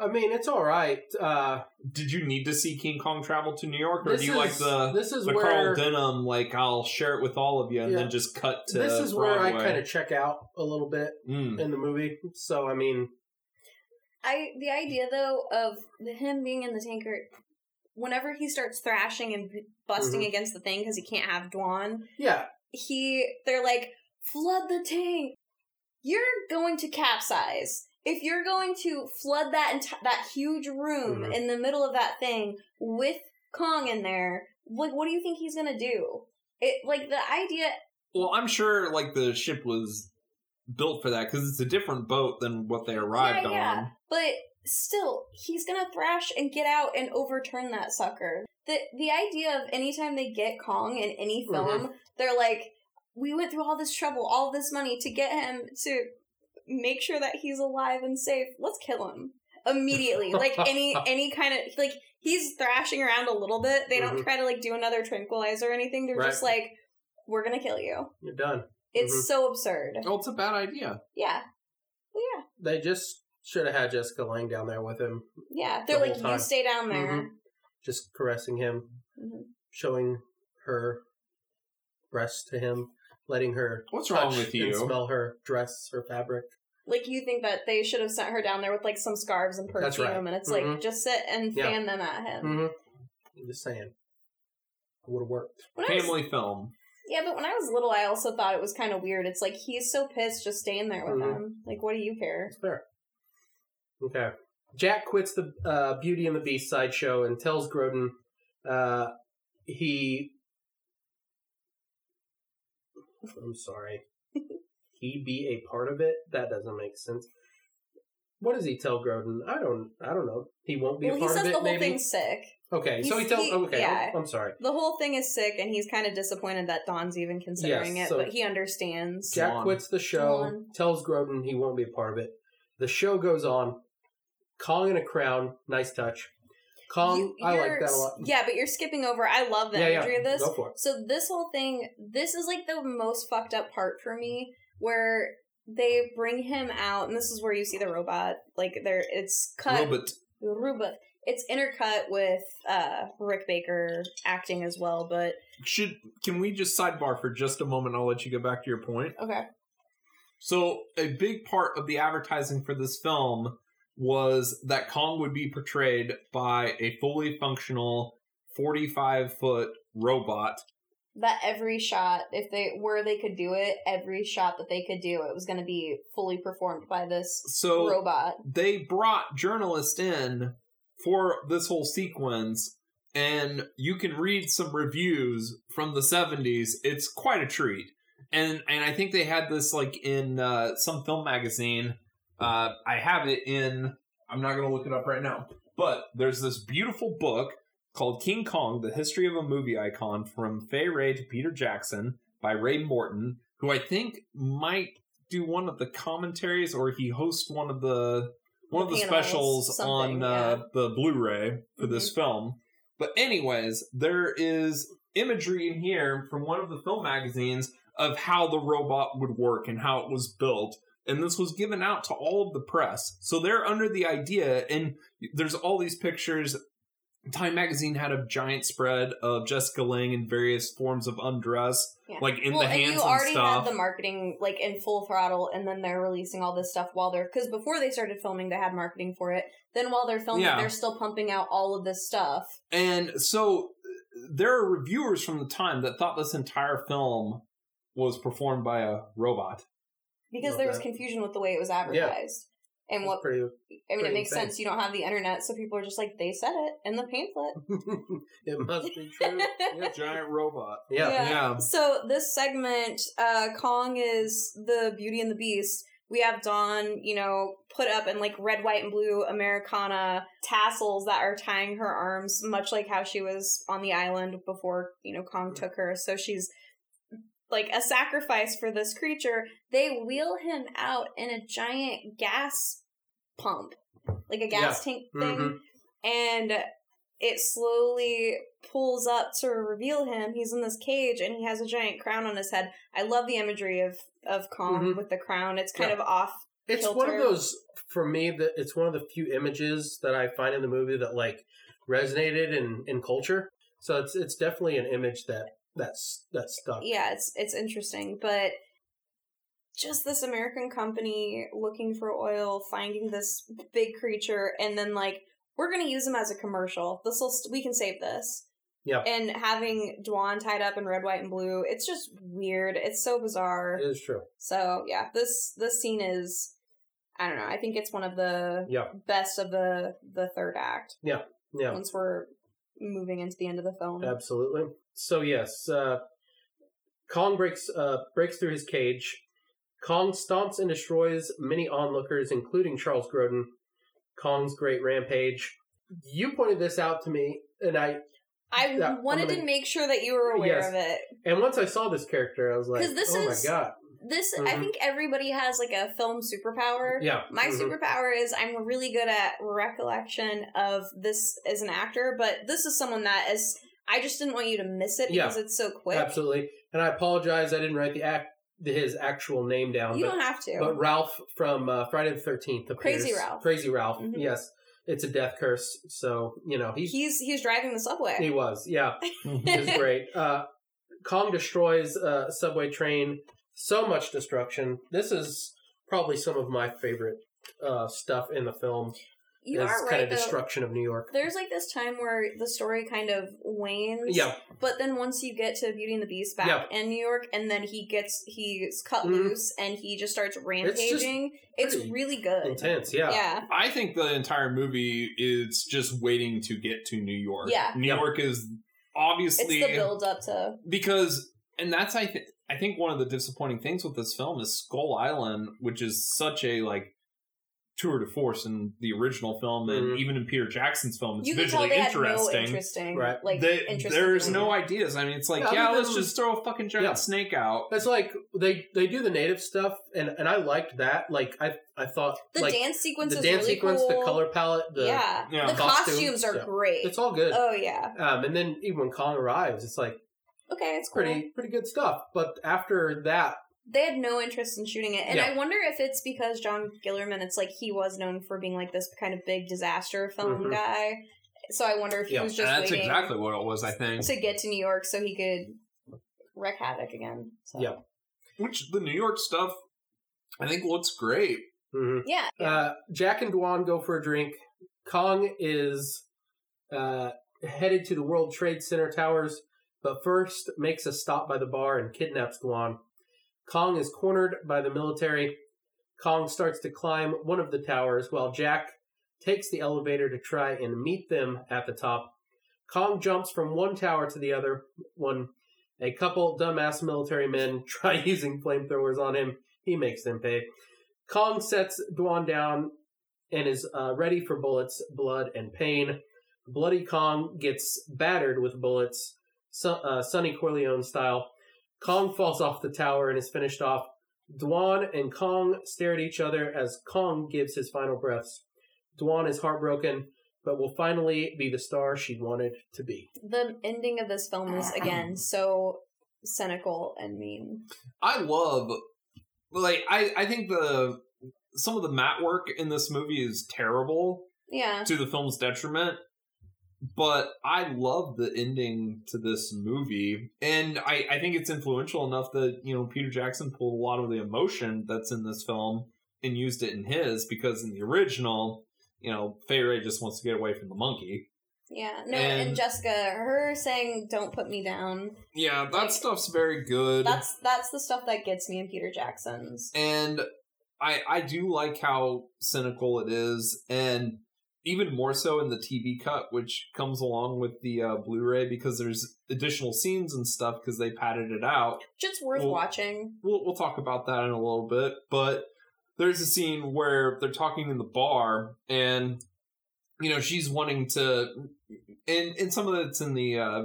I mean, it's all right. Uh, Did you need to see King Kong travel to New York, or do you is- like the this is the where- Carl Denham like I'll share it with all of you and Yeah. then just cut to this is where I Broadway? kind of check out a little bit Mm. in the movie. So I mean, I the idea though of the, him being in the tanker, whenever he starts thrashing and b- busting Mhm. against the thing because he can't have Dwan, yeah, he they're like flood the tank. You're going to capsize if you're going to flood that enti- that huge room Mhm. in the middle of that thing with Kong in there. Like, what do you think he's gonna do? It like the idea. Well, I'm sure like the ship was built for that because it's a different boat than what they arrived yeah, yeah. on. But still, he's gonna thrash and get out and overturn that sucker. The the idea of anytime they get Kong in any film, they're like, we went through all this trouble, all this money to get him to make sure that he's alive and safe. Let's kill him immediately. *laughs* like any any kind of like he's thrashing around a little bit. They don't Mhm. try to like do another tranquilizer or anything. They're just like, we're gonna kill you. you're done. It's Mhm. so absurd. Oh, it's a bad idea. Yeah. Well, yeah. They just should have had Jessica Lange down there with him, Yeah. They're The like, you stay down there. Mhm. just caressing him, Mhm. showing her breast to him, letting her What's wrong with you? and smell her dress, her fabric. Like you think that they should have sent her down there with like some scarves and perfume, That's right. and it's Mhm. like just sit and Yeah. fan them at him. Mm-hmm. I'm just saying, it would have worked. When I was- Family film. yeah, but when I was little, I also thought it was kind of weird. It's like he's so pissed just staying there with Mhm. him. Like, what do you care? It's fair. Okay. Jack quits the uh, Beauty and the Beast sideshow and tells Grodin uh, he. I'm sorry. He be a part of it? That doesn't make sense. What does he tell Grodin? I don't. I don't know. He won't be well, a he part says of it. the whole maybe. thing's sick. Okay, so he tells. he- okay, oh, yeah. I'm, I'm sorry. The whole thing is sick, and he's kind of disappointed that Dwan's even considering Yes, it, so- but he understands. Jack Dwan. quits the show, Dwan. tells Grodin he won't be a part of it. The show goes on. Kong in a crown, nice touch. Kong, You- I like that a lot. Yeah, but you're skipping over. I love the Yeah, yeah, imagery of this. go for it. So this whole thing, this is like the most fucked up part for me, where they bring him out, and this is where you see the robot. Like there, it's cut. Robot. Robot. It's intercut with uh, Rick Baker acting as well, but Should can we just sidebar for just a moment? I'll let you go back to your point. okay. So a big part of the advertising for this film was that Kong would be portrayed by a fully functional 45 foot robot. That every shot, if they where they could do it, every shot that they could do, it was going to be fully performed by this So robot. they brought journalists in for this whole sequence and you can read some reviews from the 70s it's quite a treat and and I think they had this like in uh, some film magazine. Uh, I have it in. I'm not going to look it up right now, but there's this beautiful book called King Kong: The History of a Movie Icon from Fay Wray to Peter Jackson by Ray Morton, who I think might do one of the commentaries or he hosts one of the one of the specials on uh, yeah. Mm-hmm. the Blu-ray for this film. But anyways, there is imagery in here from one of the film magazines of how the robot would work and how it was built. And this was given out to all of the press. So they're under the idea, and there's all these pictures. Time magazine had a giant spread of Jessica Lange in various forms of undress, Yeah. like in well, the hands and you and already stuff. had the marketing like in full throttle, and then they're releasing all this stuff while they're because before they started filming, they had marketing for it. Then while they're filming, Yeah. they're still pumping out all of this stuff. And so there are reviewers from the time that thought this entire film was performed by a robot. because there was that. confusion with the way it was advertised. And That's what pretty I mean, it makes insane. sense. You don't have the internet, so people are just like, they said it in the pamphlet. *laughs* it must be true. Yeah. *laughs* Giant robot. Yeah. Yeah. So this segment, uh, Kong is the Beauty and the Beast. We have Dwan, you know, put up in like red, white, and blue Americana tassels that are tying her arms, much like how she was on the island before, you know, Kong took her. So she's like a sacrifice for this creature. They wheel him out in a giant gas pump, like a gas tank thing Mhm. and it slowly pulls up to reveal him. He's in this cage and he has a giant crown on his head. I love the imagery of of Kong Mhm. with the crown. It's kind Yeah. of off. It's one of those for me that it's one of the few images that I find in the movie that like resonated in in culture. So it's it's definitely an image that that's that stuck. Yeah, it's it's interesting, but just this American company looking for oil, finding this big creature, and then like we're gonna use him as a commercial. This will st- we can save this. Yeah. And having Dwan tied up in red, white, and blue, it's just weird. It's so bizarre. It is true. So yeah, this this scene is I don't know, I think it's one of the Yeah. best of the the third act. Yeah. Yeah. Once we're moving into the end of the film. Absolutely. So yes, uh, Kong breaks uh, breaks through his cage. Kong stomps and destroys many onlookers, including Charles Grodin. Kong's great rampage. You pointed this out to me, and I I Yeah, I'm wanted gonna- to make sure that you were aware Yes. of it. and once I saw this character, I was like, this "Oh is- my god!" This I Mhm. think everybody has like a film superpower. Yeah, My mhm. superpower is I'm really good at recollection of this as an actor, but this is someone that is I just didn't want you to miss it Yeah. because it's so quick. absolutely. And I apologize, I didn't write the act his actual name down. You but, don't have to. but Ralph from uh, Friday the Thirteenth, Crazy Ralph. Crazy Ralph. Mhm. Yes, it's a death curse. So you know he's he's he's driving the subway. He was, yeah. *laughs* Was great. Uh, Kong destroys a subway train. So much destruction. This is probably some of my favorite uh, stuff in the film. You is are kind right of though. destruction of New York. There's like this time where the story kind of wanes. Yeah, But then once you get to Beauty and the Beast back Yeah. in New York, and then he gets he's cut Mhm. loose and he just starts rampaging. It's, pretty really good. intense. Yeah, Yeah. I think the entire movie is just waiting to get to New York. Yeah. New Yep. York is It's obviously the build up to because and that's I think I think one of the disappointing things with this film is Skull Island, which is such a like tour de force in the original film and Mhm. even in Peter Jackson's film, it's you visually they had no interesting. interesting Right. like They- interesting there's doing no ideas. I mean, it's like, Yeah, yeah, other let's just throw a fucking giant Yeah. snake out. it's like they they do the native stuff, and and I liked that. Like I I thought The like dance sequence the dance really sequence, cool. the color palette, the yeah. Yeah. the costumes, costumes are yeah. great. it's all good. oh yeah, Um, and then even when Kong arrives, it's like okay, it's cool. pretty pretty good stuff. But after that, They had no interest in shooting it, and Yeah. I wonder if it's because John Guillermin. It's like he was known for being like this kind of big disaster film Mhm. guy. So I wonder if he Yeah. was just And that's waiting exactly what it was, I think. to get to New York so he could wreck havoc again. So. Yeah. Which the New York stuff, I think looks great. mhm. yeah, yeah. Uh, Jack and Dwan go for a drink. Kong is uh, headed to the World Trade Center towers, but first makes a stop by the bar and kidnaps Dwan. Kong is cornered by the military. Kong starts to climb one of the towers while Jack takes the elevator to try and meet them at the top. Kong jumps from one tower to the other one A couple dumbass military men *laughs* try using flamethrowers on him. He makes them pay. Kong sets Dwan down and is uh, ready for bullets, blood, and pain. Bloody Kong gets battered with bullets, so, uh, Sonny Corleone style. Kong falls off the tower and is finished off. Dwan and Kong stare at each other as Kong gives his final breaths. Dwan is heartbroken, but will finally be the star she'd wanted to be. The ending of this film is again *clears throat* so cynical and mean. I love, like, I I think the some of the mat work in this movie is terrible Yeah. to the film's detriment. But I love the ending to this movie, and I, I think it's influential enough that you know Peter Jackson pulled a lot of the emotion that's in this film and used it in his because in the original, you know, Fay Wray just wants to get away from the monkey. Yeah. No, and, And- Jessica, her saying "Don't put me down." Yeah, that Like- stuff's very good. That's that's the stuff that gets me in Peter Jackson's. and I I do like how cynical it is, and even more so in the TV cut, which comes along with the uh, Blu-ray because there's additional scenes and stuff because they padded it out. Just worth Well- watching. We'll we'll talk about that in a little bit, but there's a scene where they're talking in the bar and you know she's wanting to and and some of it's in the uh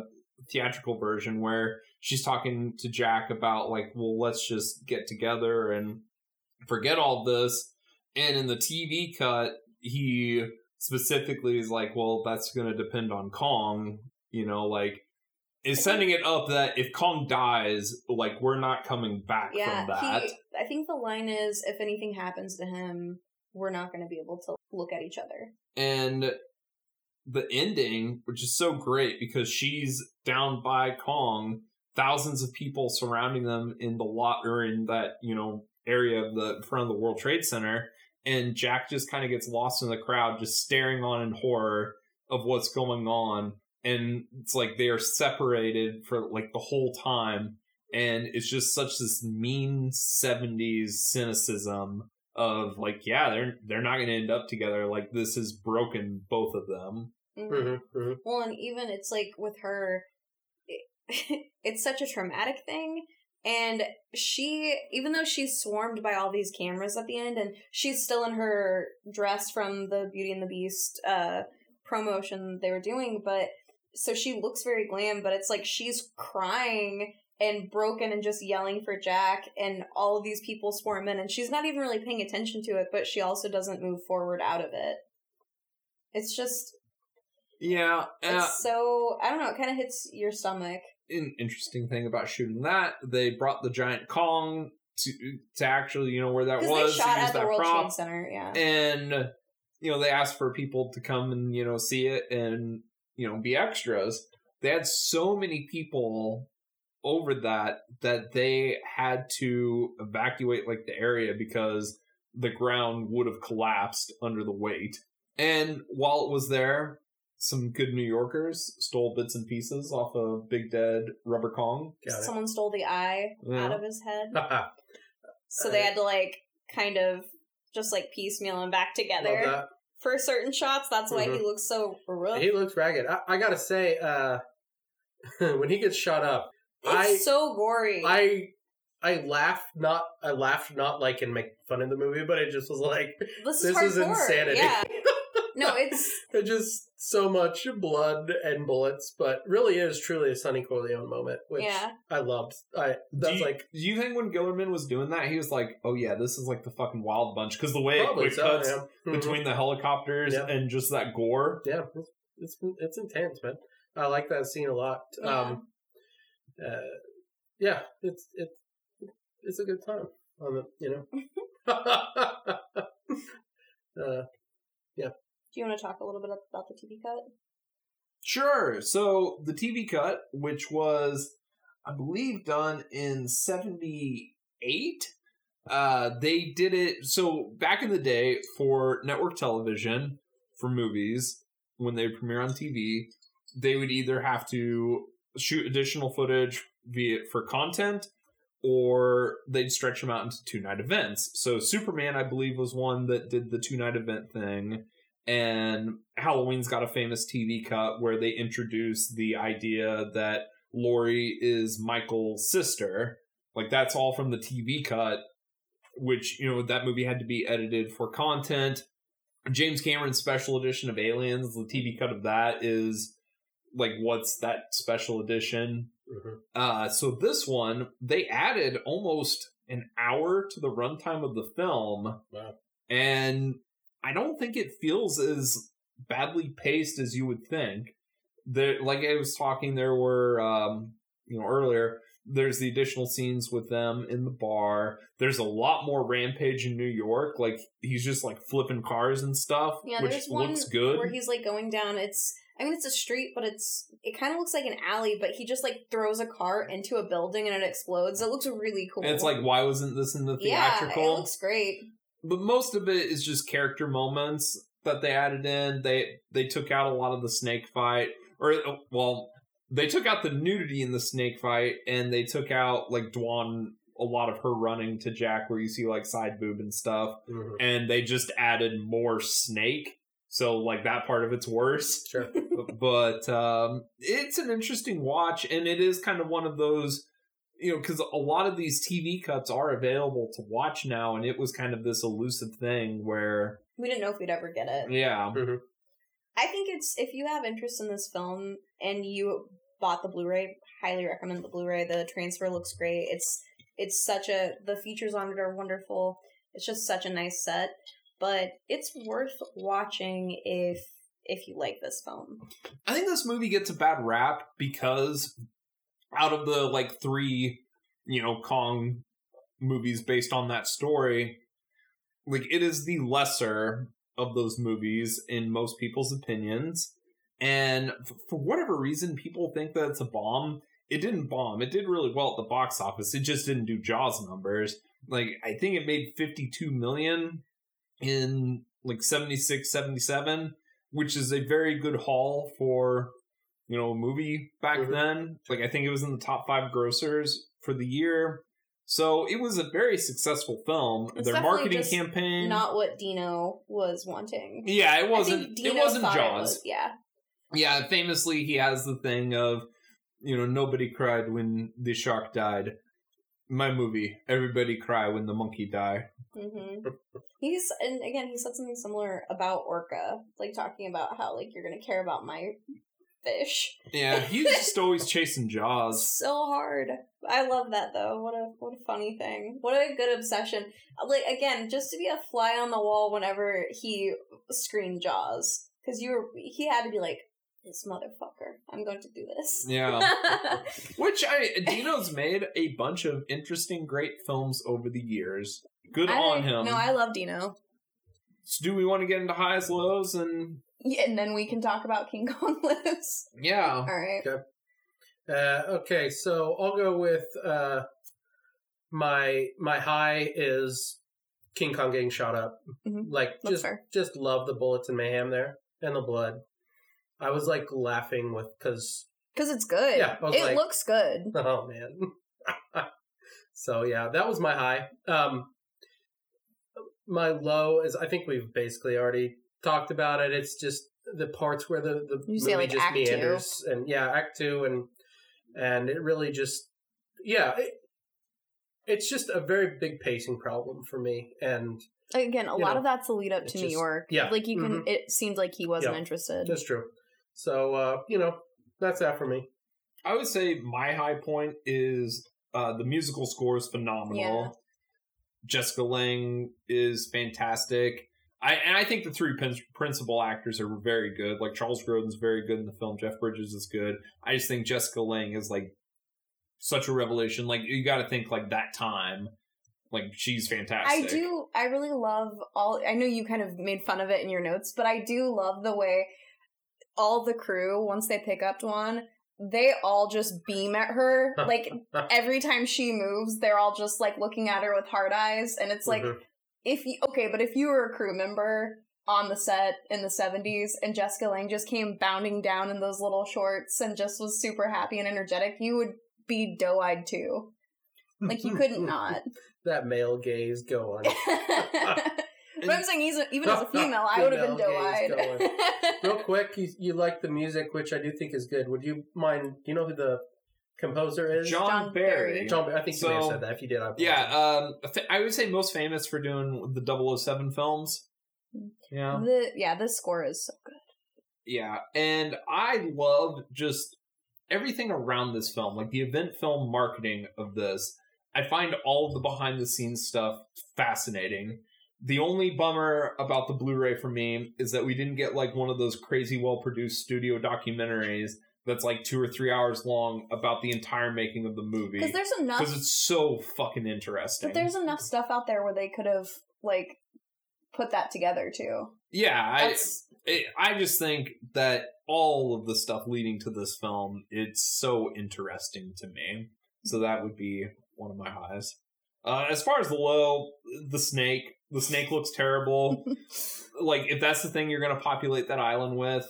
theatrical version where she's talking to Jack about like well let's just get together and forget all this and in the TV cut he specifically is like well that's going to depend on Kong you know like is sending it up that if Kong dies like we're not coming back Yeah. from that He, I think the line is, "If anything happens to him, we're not going to be able to look at each other." and the ending, which is so great because she's down by Kong, thousands of people surrounding them in the lot or in that you know area of the front of the World Trade Center, and Jack just kind of gets lost in the crowd, just staring on in horror of what's going on, and it's like they are separated for like the whole time, and it's just such this mean '70s cynicism of like, yeah, they're they're not going to end up together. Like this has broken both of them. Mhm. Mm-hmm, mm-hmm. Well, and even it's like with her, it, *laughs* it's such a traumatic thing. And she, even though she's swarmed by all these cameras at the end, and she's still in her dress from the Beauty and the Beast uh, promotion they were doing, but so she looks very glam, but it's like she's crying and broken and just yelling for Jack, and all of these people swarm in, and she's not even really paying attention to it, but she also doesn't move forward out of it. It's just Yeah, uh, it's so I don't know. It kind of hits your stomach. An interesting thing about shooting that they brought the giant Kong to to actually you know where that was they shot at the World prop. Trade Center. Yeah. and you know they asked for people to come and you know see it and you know be extras they had so many people over that that they had to evacuate like the area because the ground would have collapsed under the weight and while it was there some good new yorkers stole bits and pieces off of big dead rubber kong Got it. Someone stole the eye Yeah. out of his head, *laughs* so they had to like kind of just like piecemeal him back together that. for certain shots. That's why Mhm. he looks so rough. He looks ragged. I, I gotta say, uh, *laughs* when he gets shot up, it's I- so gory. I I laughed not I laughed not like and make fun of the movie, but it just was like this is this is hardcore. insanity. Yeah. *laughs* No, it's *laughs* It's just so much blood and bullets, but really is truly a Sonny Corleone moment, which yeah. I loved. I do that's you, like do you think when Guillermin was doing that, he was like, "Oh yeah, this is like the fucking Wild Bunch"? Because the way it probably quick so. cuts Yeah. Mhm. between the helicopters Yeah. and just that gore. yeah, it's, it's it's intense, man. I like that scene a lot. Yeah. Um, uh, yeah, it's it's it's a good time on the you know. *laughs* *laughs* uh, Do you want to talk a little bit about the TV cut? Sure. So the TV cut, which was, I believe, done in '78, uh, they did it. So back in the day, for network television, for movies, when they premiere on TV, they would either have to shoot additional footage via for content or they'd stretch them out into two night events. So Superman, I believe, was one that did the two night event thing. And Halloween's got a famous TV cut where they introduce the idea that Laurie is Michael's sister. Like that's all from the TV cut, which you know that movie had to be edited for content. James Cameron's special edition of Aliens, the TV cut of that is like what's that special edition? Mhm. Uh, so this one they added almost an hour to the runtime of the film, Wow. and I don't think it feels as badly paced as you would think. There, like I was talking, there were um, you know earlier. There's the additional scenes with them in the bar. There's a lot more rampage in New York. Like he's just like flipping cars and stuff, Yeah, which looks good. where he's like going down. It's I mean it's a street, but it's it kind of looks like an alley. But he just like throws a car into a building and it explodes. It looks really cool. and it's like, why wasn't this in the theatrical? yeah, it looks great. But most of it is just character moments that they added in. They they took out a lot of the snake fight, or well, they took out the nudity in the snake fight, and they took out like Dwan a lot of her running to Jack, where you see like side boob and stuff, Mhm. and they just added more snake. So like that part of it's worse Sure. *laughs* but um, it's an interesting watch, and it is kind of one of those, you know, because a lot of these TV cuts are available to watch now, and it was kind of this elusive thing where, We didn't know if we'd ever get it. yeah, mm-hmm. I think it's if you have interest in this film and you bought the Blu-ray, highly recommend the Blu-ray. The transfer looks great. It's it's such a the features on it are wonderful. It's just such a nice set, but it's worth watching if if you like this film. I think this movie gets a bad rap because out of the like three, you know, Kong movies based on that story, like it is the lesser of those movies in most people's opinions. And for whatever reason, people think that it's a bomb. It didn't bomb. It did really well at the box office. It just didn't do Jaws numbers. Like I think it made 52 million in like 76, 77 which is a very good haul for you know movie back Mhm. then. Like I think it was in the top five grossers for the year. So it was a very successful film. It's Their marketing just campaign, Not what Dino was wanting. yeah, it wasn't. think It wasn't thought Jaws. was- yeah. Yeah, famously he has the thing of, you know, nobody cried when the shark died. My movie, everybody cry when the monkey die. hmm He's and again he said something similar about Orca, like talking about how like you're gonna care about my fish Yeah, *laughs* he's just always chasing Jaws. so hard. I love that though. What a what a funny thing. What a good obsession. Like again, just to be a fly on the wall whenever he screened Jaws, because you were he had to be like this motherfucker. I'm going to do this. Yeah. *laughs* Which I Dino's made a bunch of interesting, great films over the years. Good I- on him. No, I love Dino. So do we want to get into highs, lows, and Yeah, and then we can talk about King *laughs* Kong lives. yeah, All right. Uh, okay, so I'll go with uh, my my high is King Kong getting shot up. Mhm. Like That's just fair. just love the bullets and mayhem there and the blood. I was like laughing with because Because it's good. Yeah, it like- looks good. *laughs* oh man. *laughs* so yeah, that was my high. Um, my low is I think we've basically already talked about it. It's just the parts where the the You say, movie like, just Act Two? meanders and yeah, Act Two and and it really just yeah. It, it's just a very big pacing problem for me, and Again, a lot know, of that's the lead up it's to New just- York. yeah. Like you can Mhm. it seemed like he wasn't Yeah. interested. that's true. So uh, you know, that's that for me. I would say my high point is uh, the musical score is phenomenal. Yeah. Jessica Lange is fantastic. I and I think the three prin- principal actors are very good. Like Charles Grodin's very good in the film. Jeff Bridges is good. I just think Jessica Lange is like such a revelation. Like you got to think like that time. Like she's fantastic. I do I really love all I know you kind of made fun of it in your notes, but I do love the way all the crew, once they pick up Dwan, they all just beam at her. *laughs* Like every time she moves, they're all just like looking at her with hard eyes. And it's like Mhm. If you okay, but if you were a crew member on the set in the 70s and Jessica Lange just came bounding down in those little shorts and just was super happy and energetic, you would be doe eyed too. Like you couldn't *laughs* not. that male gaze going. *laughs* but I'm saying he's a, even as a *laughs* female, I would have been doe eyed. Real quick, you, you like the music, which I do think is good. Would you mind? Do you know who the composer is? John, Barry. John Barry. Barry. John. I think you may have said that. If you did, I apologize. Yeah, um, I would say most famous for doing the 007 films. Yeah. The yeah, The score is so good. Yeah, and I love just everything around this film, like the event film marketing of this. I find all of the behind the scenes stuff fascinating. The only bummer about the Blu-ray for me is that we didn't get like one of those crazy well produced studio documentaries that's like two or three hours long about the entire making of the movie Because there's enough because it's so fucking interesting. but there's enough stuff out there where they could have like put that together too. yeah, I, it, I just think that all of the stuff leading to this film, it's so interesting to me. So that would be one of my highs. Uh, as far as the low, the snake, the snake looks terrible. *laughs* like if that's the thing you're going to populate that island with,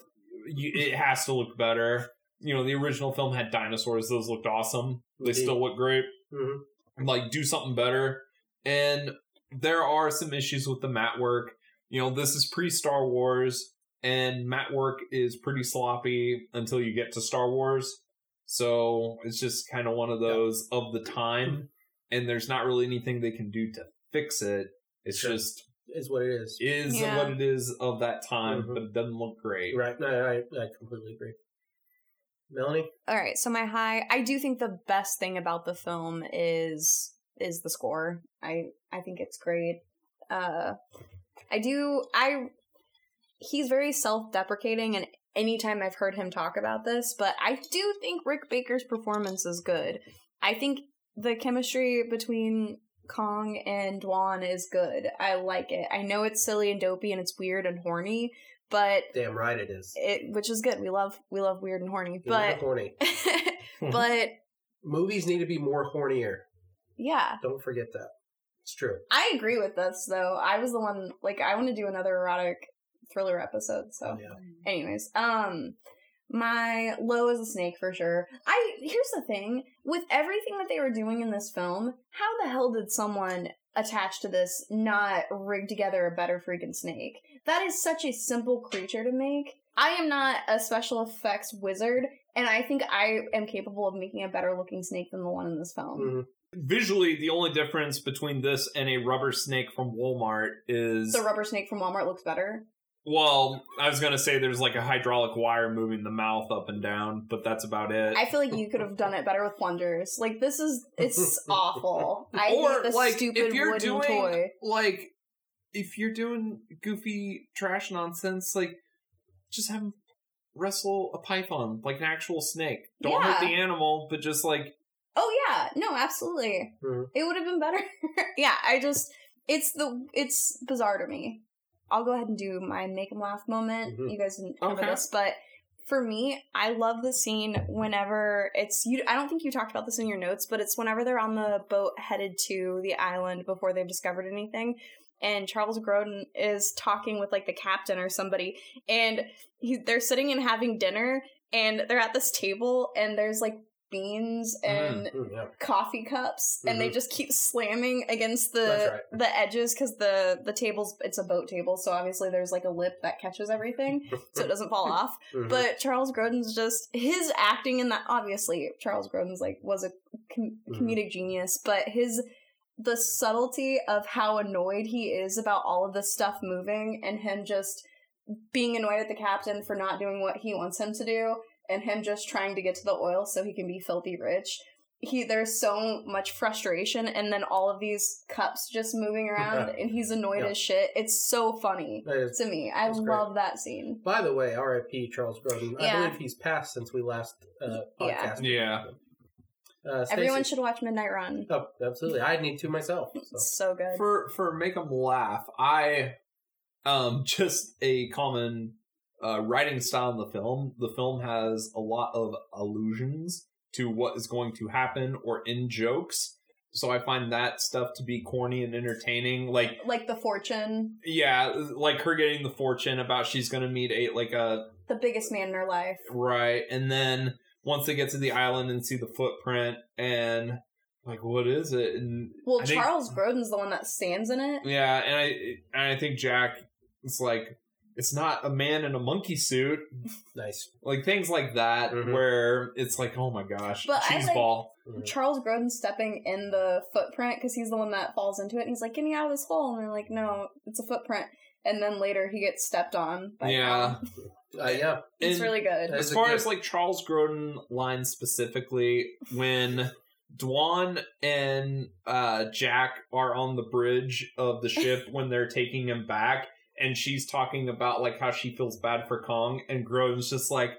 you, it has to look better. You know, the original film had dinosaurs; those looked awesome. They Indeed. still look great Mhm. like do something better. And there are some issues with the mat work. You know, this is pre Star Wars, and mat work is pretty sloppy until you get to Star Wars. So it's just kind of one of those of the time, and there's not really anything they can do to fix it. It's Sure. just is what it is. is Yeah. what it is of that time, Mhm. but it doesn't look great. Right. No, I, I completely agree. Melanie, all right. So my high, I do think the best thing about the film is is the score. I I think it's great. Uh, I do. I he's very self deprecating, and anytime I've heard him talk about this, but I do think Rick Baker's performance is good. I think the chemistry between Kong and Dwan is good. I like it. I know it's silly and dopey and it's weird and horny, but damn right it is. it which is good. We love we love weird and horny, You're but horny. *laughs* *laughs* but Movies need to be more hornier. yeah, Don't forget that. It's true. I agree with this though. I was the one like I want to do another erotic thriller episode. So, Yeah. anyways, um, my low is a snake for sure. I here's the thing with everything that they were doing in this film. How the hell did someone attached to this not rig together a better freaking snake? That is such a simple creature to make. I am not a special effects wizard, and I think I am capable of making a better looking snake than the one in this film. Mhm. Visually, the only difference between this and a rubber snake from Walmart is The rubber snake from Walmart looks better. Well, I was gonna say there's like a hydraulic wire moving the mouth up and down, but that's about it. I feel like you could have done it better with plungers. Like this is it's *laughs* awful. I or hate this like stupid if you're wooden doing toy. like if you're doing goofy trash nonsense, like just have him wrestle a python like an actual snake. Don't hurt the animal, but just like Oh yeah, no, absolutely. Mhm. It would have been better. *laughs* yeah, I just it's the it's bizarre to me. I'll go ahead and do my make 'em laugh moment. Mhm. You guys didn't cover Okay. this, but for me, I love the scene whenever it's you. I don't think you talked about this in your notes, but it's whenever they're on the boat headed to the island before they've discovered anything, and Charles Grodin is talking with like the captain or somebody, and he, they're sitting and having dinner, and they're at this table, and there's like beans and Mm, yeah. coffee cups and they Mhm. just keep slamming against the right. the edges because the the tables it's a boat table so obviously there's like a lip that catches everything so it doesn't fall *laughs* off Mhm. but charles grodin's just his acting in that obviously charles grodin's like was a com- Mhm. comedic genius but his the subtlety of how annoyed he is about all of this stuff moving and him just being annoyed at the captain for not doing what he wants him to do and him just trying to get to the oil so he can be filthy rich he there's so much frustration and then all of these cups just moving *laughs* around Yeah. and he's annoyed Yeah. as shit it's so funny That is- to me i That's great. love that scene By the way, R.I.P. Charles Grodin. I believe he's passed since we last uh, Yeah. podcast. Yeah. Uh, everyone should watch midnight run Oh, absolutely. I need to myself. So. *laughs* so good for for make them laugh i um *laughs* just a common uh writing style in the film the film has a lot of allusions to what is going to happen or in jokes so i find that stuff to be corny and entertaining like like the fortune yeah like her getting the fortune about she's gonna meet a like a the biggest man in her life right and then once they get to the island and see the footprint and like what is it and well I think- charles grodin's the one that stands in it Yeah, and I and I think Jack is like, It's not a man in a monkey suit. Nice. Like things like that, Mhm. where it's like, oh my gosh, But I cheese like- ball. Charles Grodin stepping in the footprint because he's the one that falls into it. And he's like, "Get me out of this hole!" And they're like, "No, it's a footprint." And then later he gets stepped on. By Yeah. *laughs* Kong. Uh, yeah. it's And really good. As far good- as like Charles Grodin lines specifically, when Dwan and uh, Jack are on the bridge of the ship *laughs* when they're taking him back, and she's talking about like how she feels bad for Kong, and Grodin's just like,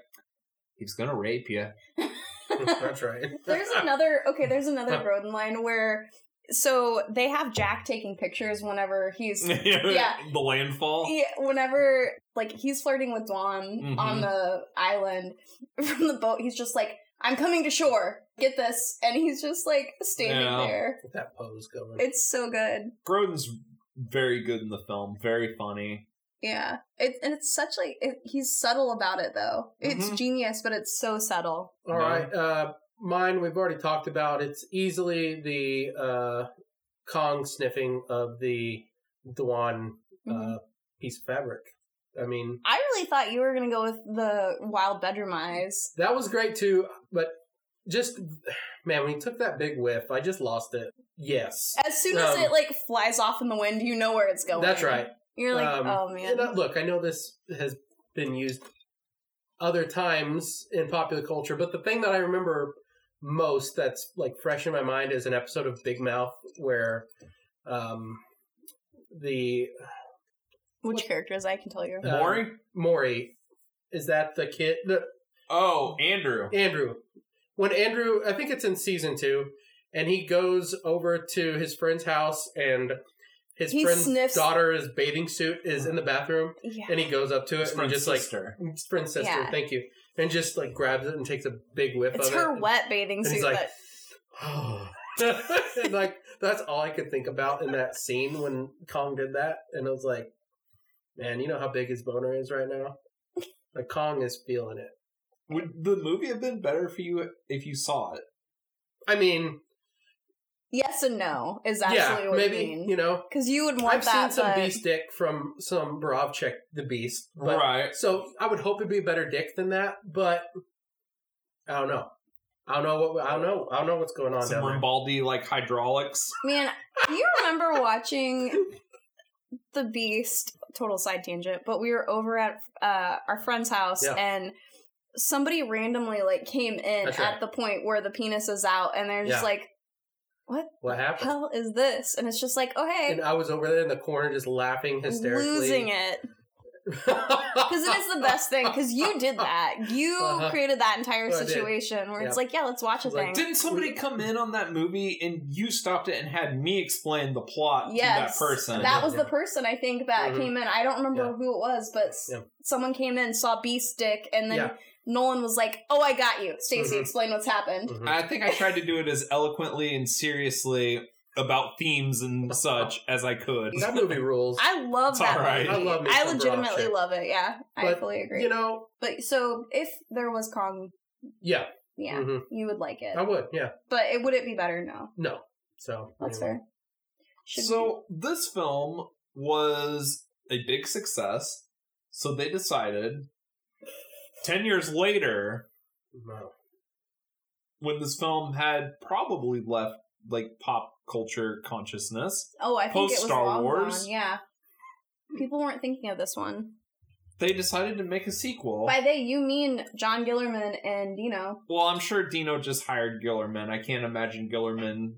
he's gonna rape you. *laughs* That's right. *laughs* There's another okay. There's another Grodin line where so they have Jack taking pictures whenever he's Yeah. the landfall. Yeah, whenever like he's flirting with Dawn Mhm. on the island from the boat, he's just like, "I'm coming to shore. Get this," and he's just like standing Yeah. there. Get that pose going. It's so good. Grodin's very good in the film, very funny. Yeah, it and it's such like it, he's subtle about it though. It's Mhm. genius, but it's so subtle. All right. Uh, mine we've already talked about. It's easily the uh, Kong sniffing of the Dwan uh, Mhm. piece of fabric. I mean, I really thought you were gonna go with the wild bedroom eyes. that was great too, but just man, when he took that big whiff, I just lost it. Yes, As soon as Um, it like flies off in the wind, you know where it's going. that's right. You're like, Um, oh man. uh, look, I know this has been used other times in popular culture, but the thing that I remember most that's like fresh in my mind is an episode of Big Mouth where um, the Which characters I can tell you. Uh, Maury? Maury is that the kid the Oh, Andrew. Andrew when Andrew I think it's in season two and he goes over to his friend's house and his He friend's sniffs- daughter's bathing suit is in the bathroom Yeah. and he goes up to it His and he friend's just like sister. his friend's sister, Yeah. thank you, and just like grabs it and takes a big whiff It's of her it. wet bathing and suit he's like, that *laughs* and like that's all I could think about in that scene when Kong did that, and I was like, man, you know how big his boner is right now. *laughs* Like Kong is feeling it. Would the movie have been better for you if you saw it? I mean, yes and no is actually yeah, what maybe you mean. you know. Because you would want I've that, seen some but beast dick from some Borowczyk the Beast, but, right. So I would hope it'd be a better dick than that, but I don't know. I don't know what I don't know. I don't know what's going on Some down there. Rambaldi like hydraulics. man, do you remember watching *laughs* the Beast? Total side tangent, but we were over at uh, our friend's house Yeah. and somebody randomly like came in That's at right. the point where the penis is out, and they're just Yeah. like, "What What the happened? hell is this?" And it's just like, "Oh hey." And I was over there in the corner just laughing hysterically. Losing it because it is the best thing because you did that you Uh-huh. created that entire Well, situation where Yeah. it's like yeah let's watch a It's like, thing Didn't somebody come in on that movie and you stopped it and had me explain the plot yes to that person? that was Yeah. the person i think that Mhm. came in i don't remember Yeah. who it was but someone came in saw beast dick and then nolan was like oh i got you stacy Mhm. explain what's happened Mhm. I think I tried to do it as eloquently and seriously about themes and *laughs* such as I could. that movie rules. i love It's that alright. movie. I love i legitimately Borowczyk. love it yeah i fully agree You know, but so if there was kong yeah, yeah mhm. you would like it I would. Yeah, but it would it be better no no. So that's anyway. fair Should we- So this film was a big success. So they decided ten years later, No. when this film had probably left like pop culture consciousness, Oh, I think it was Post-Star long Wars. gone. Yeah, people weren't thinking of this one. they decided to make a sequel. By they, you mean John Guillermin and Dino? Well, I'm sure Dino just hired Guillermin. I can't imagine Guillermin.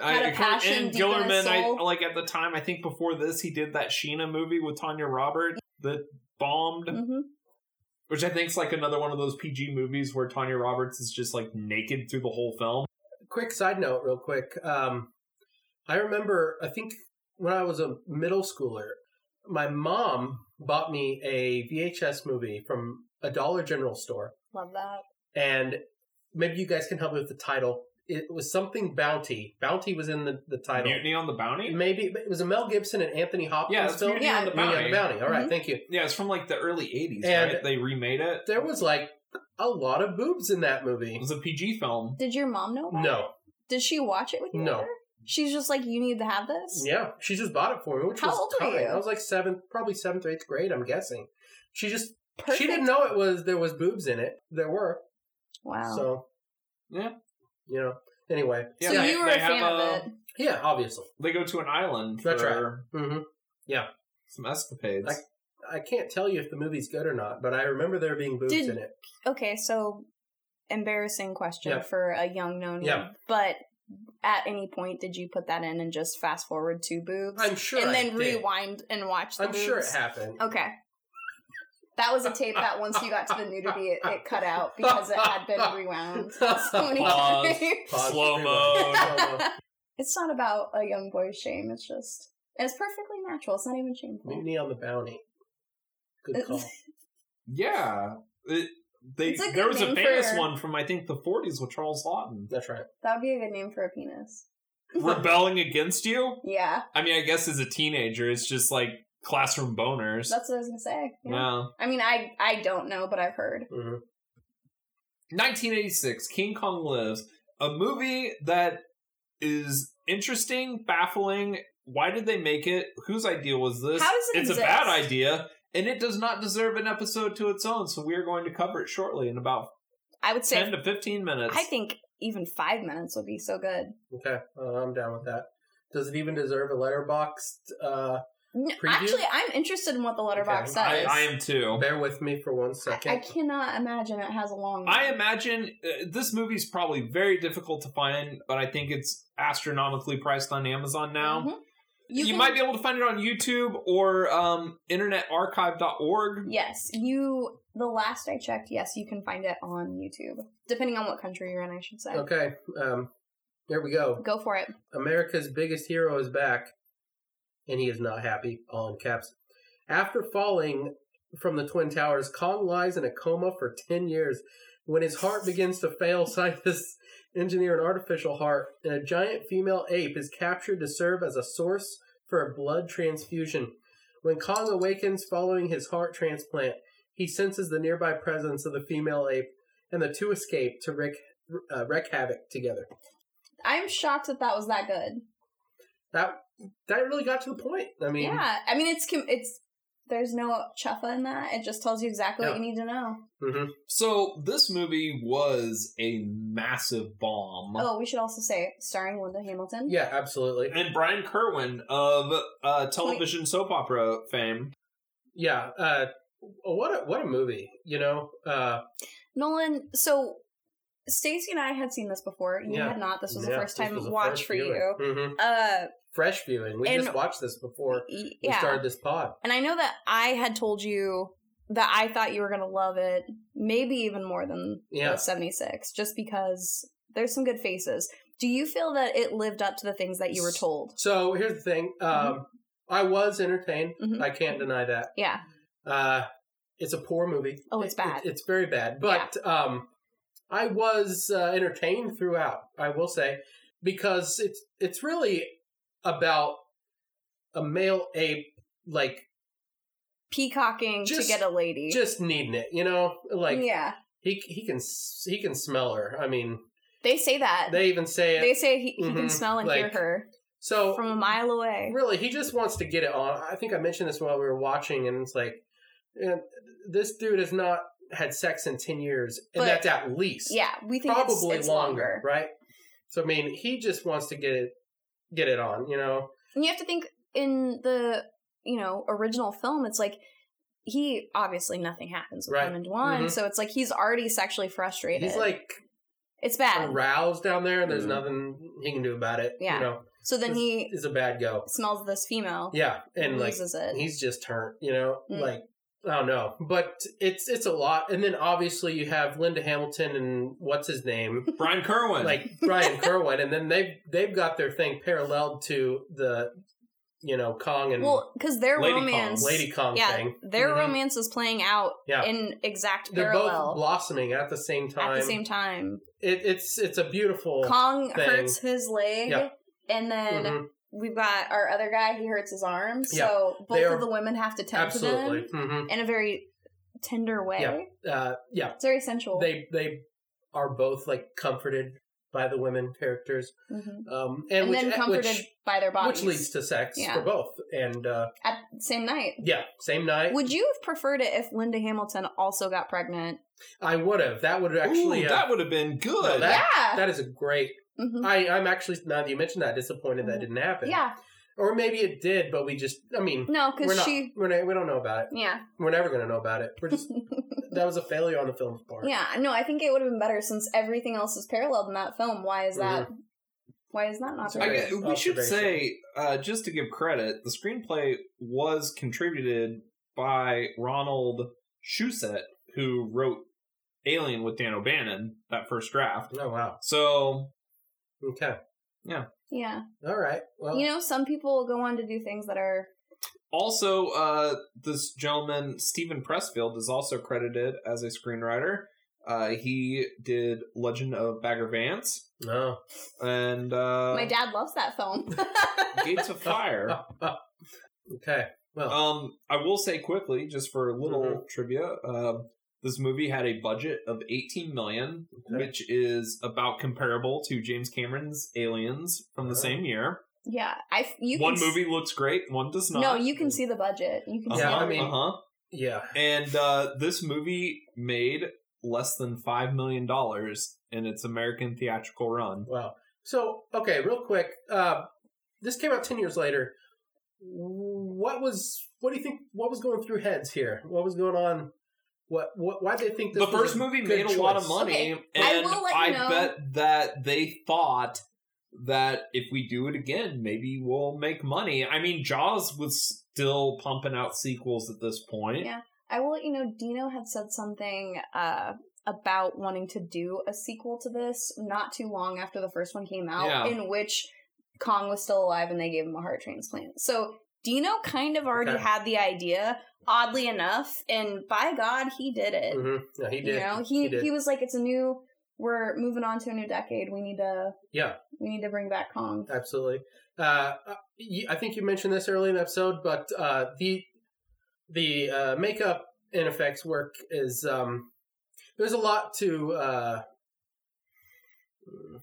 Had a I, passion and Guillermin, I like at the time. I think before this, he did that Sheena movie with Tanya Roberts that bombed, hmm which I think is like another one of those PG movies where Tanya Roberts is just like naked through the whole film. Quick side note, real quick. Um, I remember. I think when I was a middle schooler, my mom bought me a VHS movie from a Dollar General store, love that. and maybe you guys can help me with the title. It was something Bounty. Bounty was in the, the title. Mutiny on the Bounty. Maybe it was a Mel Gibson and Anthony Hopkins Yeah, film. Mutiny Yeah. on the Mutiny Bounty. on the Bounty. All right, Mhm. thank you. Yeah, it's from like the early '80s, And- right? They remade it. There was like a lot of boobs in that movie. It was a PG film. Did your mom know? About No, it? Did she watch it with you? No. later? She's just like, you need to have this. Yeah, she just bought it for me, which How was old were time. you? I was like seventh, probably seventh or eighth grade. I'm guessing. She just Perfect. she didn't know it was there was boobs in it. There were. Wow. So Yeah. you know. Anyway, Yeah, so they- you were a fan have of a- it. yeah, obviously. They go to an island That's for hmm some escapades. I can't tell you if the movie's good or not, but I remember there being boobs Did- in it. Okay, so embarrassing question Yeah. for a young known. Yeah. But at any point did you put that in and just fast forward to boobs? I'm sure. and I then did. rewind and watch the I'm boobs? sure it happened. Okay. That was a tape that once you got to the nudity, it, it cut out because it had been rewound *laughs* so many Pause. *laughs* Pause, Slow mo. Slow-mo. It's not about a young boy's shame. It's just it's perfectly natural. It's not even shameful. Mutiny on the Bounty. Good call. *laughs* yeah. It, they, It's a good there was a famous for- one from I think the 40s with Charles Laughton. That's right. That would be a good name for a penis. *laughs* Rebelling against you? Yeah, I mean, I guess as a teenager, it's just like classroom boners. that's what I was gonna say. Yeah. No. I mean, I I don't know, but I've heard. hmm 1986, King Kong Lives, a movie that is interesting, baffling. Why did they make it? Whose idea was this? How does it It's exist? a bad idea, and it does not deserve an episode to its own. So we are going to cover it shortly in about I would say 10 to 15 minutes. I think even five minutes would be so good. Okay, uh, I'm down with that. Does it even deserve a Letterboxd? Uh, N- Preview? Actually, I'm interested in what the Letterboxd Okay. says. I, I am too. bear with me for one second. I. I cannot imagine it has a long. I imagine uh, this movie's probably very difficult to find, but I think it's astronomically priced on Amazon now. Mhm. You, can- might be able to find it on YouTube or um, internetarchive.org. Yes, you. The last I checked, yes, you can find it on YouTube, depending on what country you're in. I should say. Okay, um, here we go. Go for it. America's biggest hero is back, and he is not happy, all in caps. After falling from the Twin Towers, Kong lies in a coma for 10 years. When his heart begins to fail, *laughs* scientists engineer an artificial heart, and a giant female ape is captured to serve as a source for a blood transfusion. When Kong awakens following his heart transplant, he senses the nearby presence of the female ape, and the two escape to wreak, uh, wreak havoc together. I'm shocked that that was that good. that that really got to the point. I mean, yeah, I mean it's it's there's no chuffa in that. It just tells you exactly what you need to know. mhm. So this movie was a massive bomb. Oh, we should also say starring Linda Hamilton. yeah, absolutely. And Brian Kerwin of uh, television soap opera fame. Yeah, uh, what a what a movie. You know, uh, Nolan, so Stacy and I had seen this before. You Yeah. had not. This was yeah, the first time watch first for viewing. you. Mhm. Uh, Fresh viewing. We And- just watched this before y- we started this pod. And I know that I had told you that I thought you were going to love it, maybe even more than Yeah. the 76, just because there's some good faces. Do you feel that it lived up to the things that you were told? So here's the thing. Um, I was entertained. Mhm. I can't deny that. Yeah. Uh, it's a poor movie. Oh, it's bad. it- it's very bad. But um, I was uh, entertained throughout. I will say because it's it's really about a male ape like Peacocking Just- to get a lady. just needing it. You know, like yeah. he he can he can smell her. I mean, They say that. they even say it. They say he, he can Mhm. smell and hear her so from a mile away. really, he just wants to get it on. I think I mentioned this while we were watching, and it's like, eh, this dude has not had sex in ten years, and But- that's at least Yeah, we think probably it's, it's longer, longer. right? So I mean, he just wants to get it get it on. You know, And you have to think in the you know original film, it's like he obviously nothing happens with Right. him and Dwan, Mhm. so it's like he's already sexually frustrated. he's like it's bad. aroused down there, and there's Mhm. nothing he can do about it. Yeah. you know, so then This he is a bad go. smells this female. Yeah, and like loses it. he's just turned. You know, Mm. like. I don't know, but it's it's a lot, and then obviously you have Linda Hamilton and what's his name, Brian Kerwin. like Brian Kerwin, and then they've they've got their thing paralleled to the, you know, Kong and Well, because their Lady Kong, romance, Lady Kong yeah, thing. their Mhm. romance is playing out Yeah. in exact They're parallel both blossoming at the same time. at the same time. It, it's it's a beautiful. Kong thing. hurts his leg, Yeah. and then Mhm. We've got our other guy. He hurts his arm. Yeah. So both are- of the women have to tend absolutely. to them hmm in a very tender way. Yeah. Uh, yeah. It's very sensual. They they are both like comforted by the women characters, Mhm. um, and, and, which, then comforted which, by their bodies, which leads to sex Yeah. for both. And uh, at same night. yeah, same night. Would you have preferred it if Linda Hamilton also got pregnant? I would have. That would actually. Ooh, uh, that would have been good. no, that, Yeah. that is a great. Mhm. I, I'm actually now that you mentioned that disappointed that didn't happen. Yeah, or maybe it did, but we just. I mean, no, we're because she, We're not, we don't know about it. yeah, We're never going to know about it. We're just. *laughs* that was a failure on the film's part. yeah. No, I think it would have been better since everything else is paralleled in that film. Why is that? Why is that not? That's I guess, we should say, uh, just to give credit, the screenplay was contributed by Ronald Shusett, who wrote Alien with Dan O'Bannon, that first draft. Oh wow. So, Okay. Yeah, Yeah. All right. Well. you know, some people go on to do things that are. also, uh, this gentleman, Steven Pressfield, is also credited as a screenwriter. Uh, he did Legend of Bagger Vance no. and uh, My dad loves that film. *laughs* Gates of Fire. *laughs* okay. Well. Um, I will say quickly, just for a little Mhm. trivia, um, this movie had a budget of 18 million, Okay. which is about comparable to James Cameron's Aliens from the Alright. same year. yeah, I. You one can s- movie looks great, one does not. No, you can see the budget. You can Uh-huh, see Yeah, I mean- uh-huh. yeah. And uh, this movie made less than five million dollars in its American theatrical run. Wow. So okay, real quick. Uh, this came out ten years later. What was? What do you think? What was going through heads here? What was going on? What? What? Why did they think this the first a movie good made a lot of money, Okay, I and will let you I know- bet that they thought that if we do it again, maybe we'll make money. I mean, Jaws was still pumping out sequels at this point. Yeah. I will let you know. Dino had said something uh, about wanting to do a sequel to this not too long after the first one came out, Yeah. in which Kong was still alive and they gave him a heart transplant. So Dino kind of already Okay. had the idea, oddly enough, and by God, he did it. Mhm. Yeah, he did. You know, he did. he was like, "It's a new. We're moving on to a new decade. We need to. Yeah. we need to bring back Kong." Absolutely. Uh, uh, I think you mentioned this early in the episode, but uh, the the uh, makeup and effects work is um, there's a lot to uh,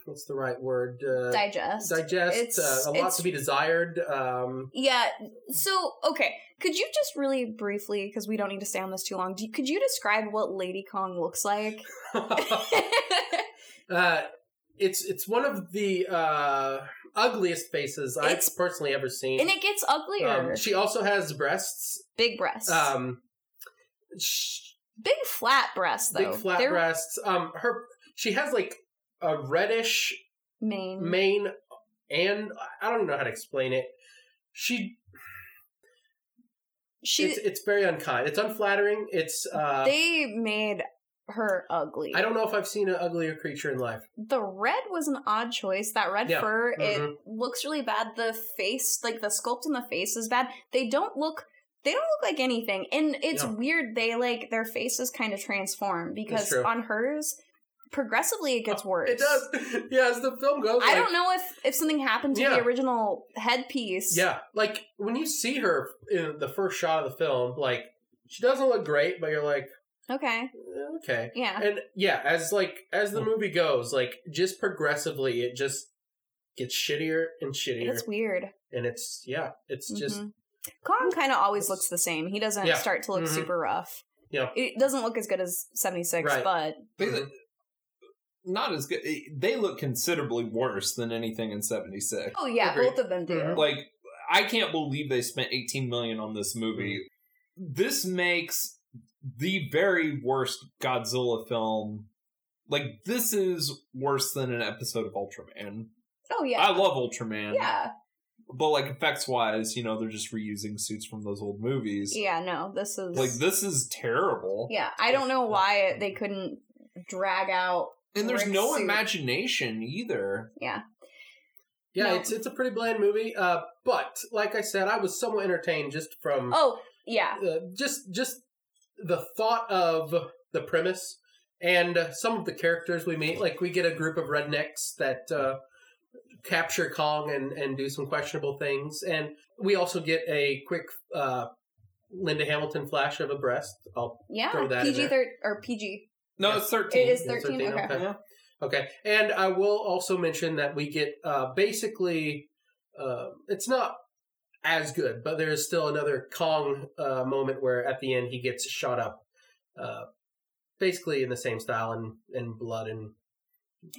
what's the right word uh, Digest. digest. It's- uh, a lot to be desired. Um, Yeah. So, okay. Could you just really briefly, because we don't need to stay on this too long, do, could you describe what Lady Kong looks like? *laughs* *laughs* uh, it's it's one of the uh, ugliest faces It's- I've personally ever seen. and it gets uglier. um, she also has breasts. big breasts. Um, sh- big flat breasts, though. big flat They're breasts. Um, her she has like a reddish main. mane, and I don't know how to explain it. She She, it's it's very unkind. It's unflattering. It's uh, they made her ugly. I don't know if I've seen an uglier creature in life. The red was an odd choice. That red Yeah. fur, it Mhm. looks really bad. The face, like the sculpt in the face is bad. They don't look they don't look like anything. And it's No. weird they like their faces kind of transform because on hers progressively it gets *laughs* worse. It does. *laughs* Yeah, as the film goes. I like- don't know if if something happened to Yeah. the original headpiece. Yeah, like when you see her in the first shot of the film, like she doesn't look great, but you're like, Okay. eh, okay. Yeah. And yeah, as like as the movie goes, like just progressively, it just gets shittier and shittier, It's weird. and it's yeah, it's just Mhm. Kong kind of always looks the same. He doesn't Yeah. start to look Mhm. super rough. Yeah. It doesn't look as good as 76, Right. but They Mhm. Not as good. They look considerably worse than anything in '76. oh yeah, Agreed. both of them do. Mhm. Like, I can't believe they spent 18 million on this movie. This makes the very worst Godzilla film. Like, this is worse than an episode of Ultraman. Oh yeah. I love Ultraman. Yeah. But, like, effects wise, you know, they're just reusing suits from those old movies. Yeah, no, this is Like, this is terrible. Yeah, I don't know why they couldn't drag out And there's no suit. imagination either. yeah, No. it's it's a pretty bland movie. Uh, but like I said, I was somewhat entertained just from Oh, yeah. uh, just just the thought of the premise and uh, some of the characters we meet. Like we get a group of rednecks that uh, capture Kong and and do some questionable things, and we also get a quick uh, Linda Hamilton flash of a breast. I'll Yeah. Throw that in PG there. thir- or PG. No, Yeah. it's 13. It is Yeah, 13, okay. Yeah. Okay, and I will also mention that we get uh, basically, uh, it's not as good, but there is still another Kong uh, moment where at the end he gets shot up, uh, basically in the same style and, and blood and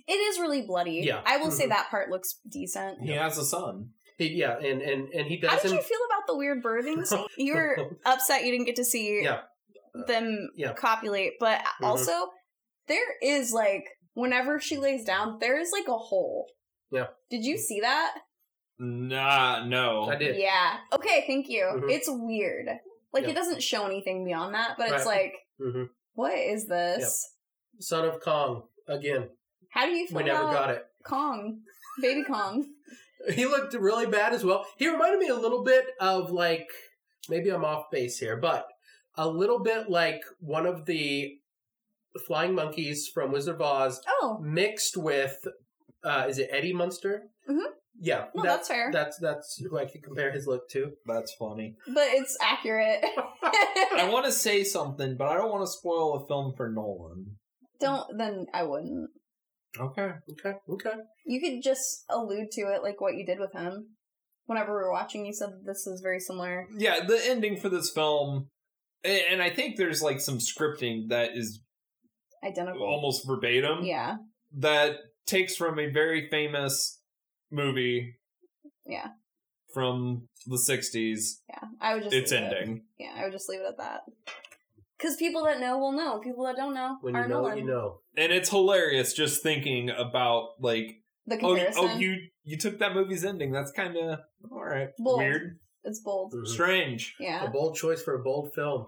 It is really bloody. Yeah. I will say Mhm. that part looks decent. He has a son. he, yeah, and and and he does. How did doesn't. you feel about the weird birthing scene? *laughs* You were upset you didn't get to see Yeah. Them Yeah. copulate, but Mhm. also there is like whenever she lays down, there is like a hole. Yeah. Did you see that? Nah, no. I did. Yeah. Okay, thank you. Mhm. It's weird. Like Yeah. it doesn't show anything beyond that, but it's Right. like, hmm what is this? Son of Kong again. How do you feel We never about got it. Kong, baby Kong? *laughs* *laughs* He looked really bad as well. He reminded me a little bit of like maybe I'm off base here, but a little bit like one of the flying monkeys from Wizard of Oz Oh, mixed with uh is it Eddie Munster? Mhm. Yeah, No, that- that's fair. That's that's who I could compare his look to. That's funny. but it's accurate. *laughs* I want to say something, but I don't want to spoil a film for Nolan. Don't then I wouldn't. Okay. Okay, okay. You could just allude to it like what you did with him. Whenever we were watching, you said this is very similar. Yeah, the ending for this film, a- and I think there's like some scripting that is Identical. almost verbatim. Yeah. That takes from a very famous movie. Yeah. From the 60s. Yeah. I would just It's leave it. ending. Yeah, I would just leave it at that. Because people that know will know. People that don't know When you know, Nolan. you know. And it's hilarious just thinking about like The oh, oh comparison. oh you you took that movie's ending. That's kind of all right. Bold. Weird. It's bold. Mhm. Strange. Yeah. A bold choice for a bold film.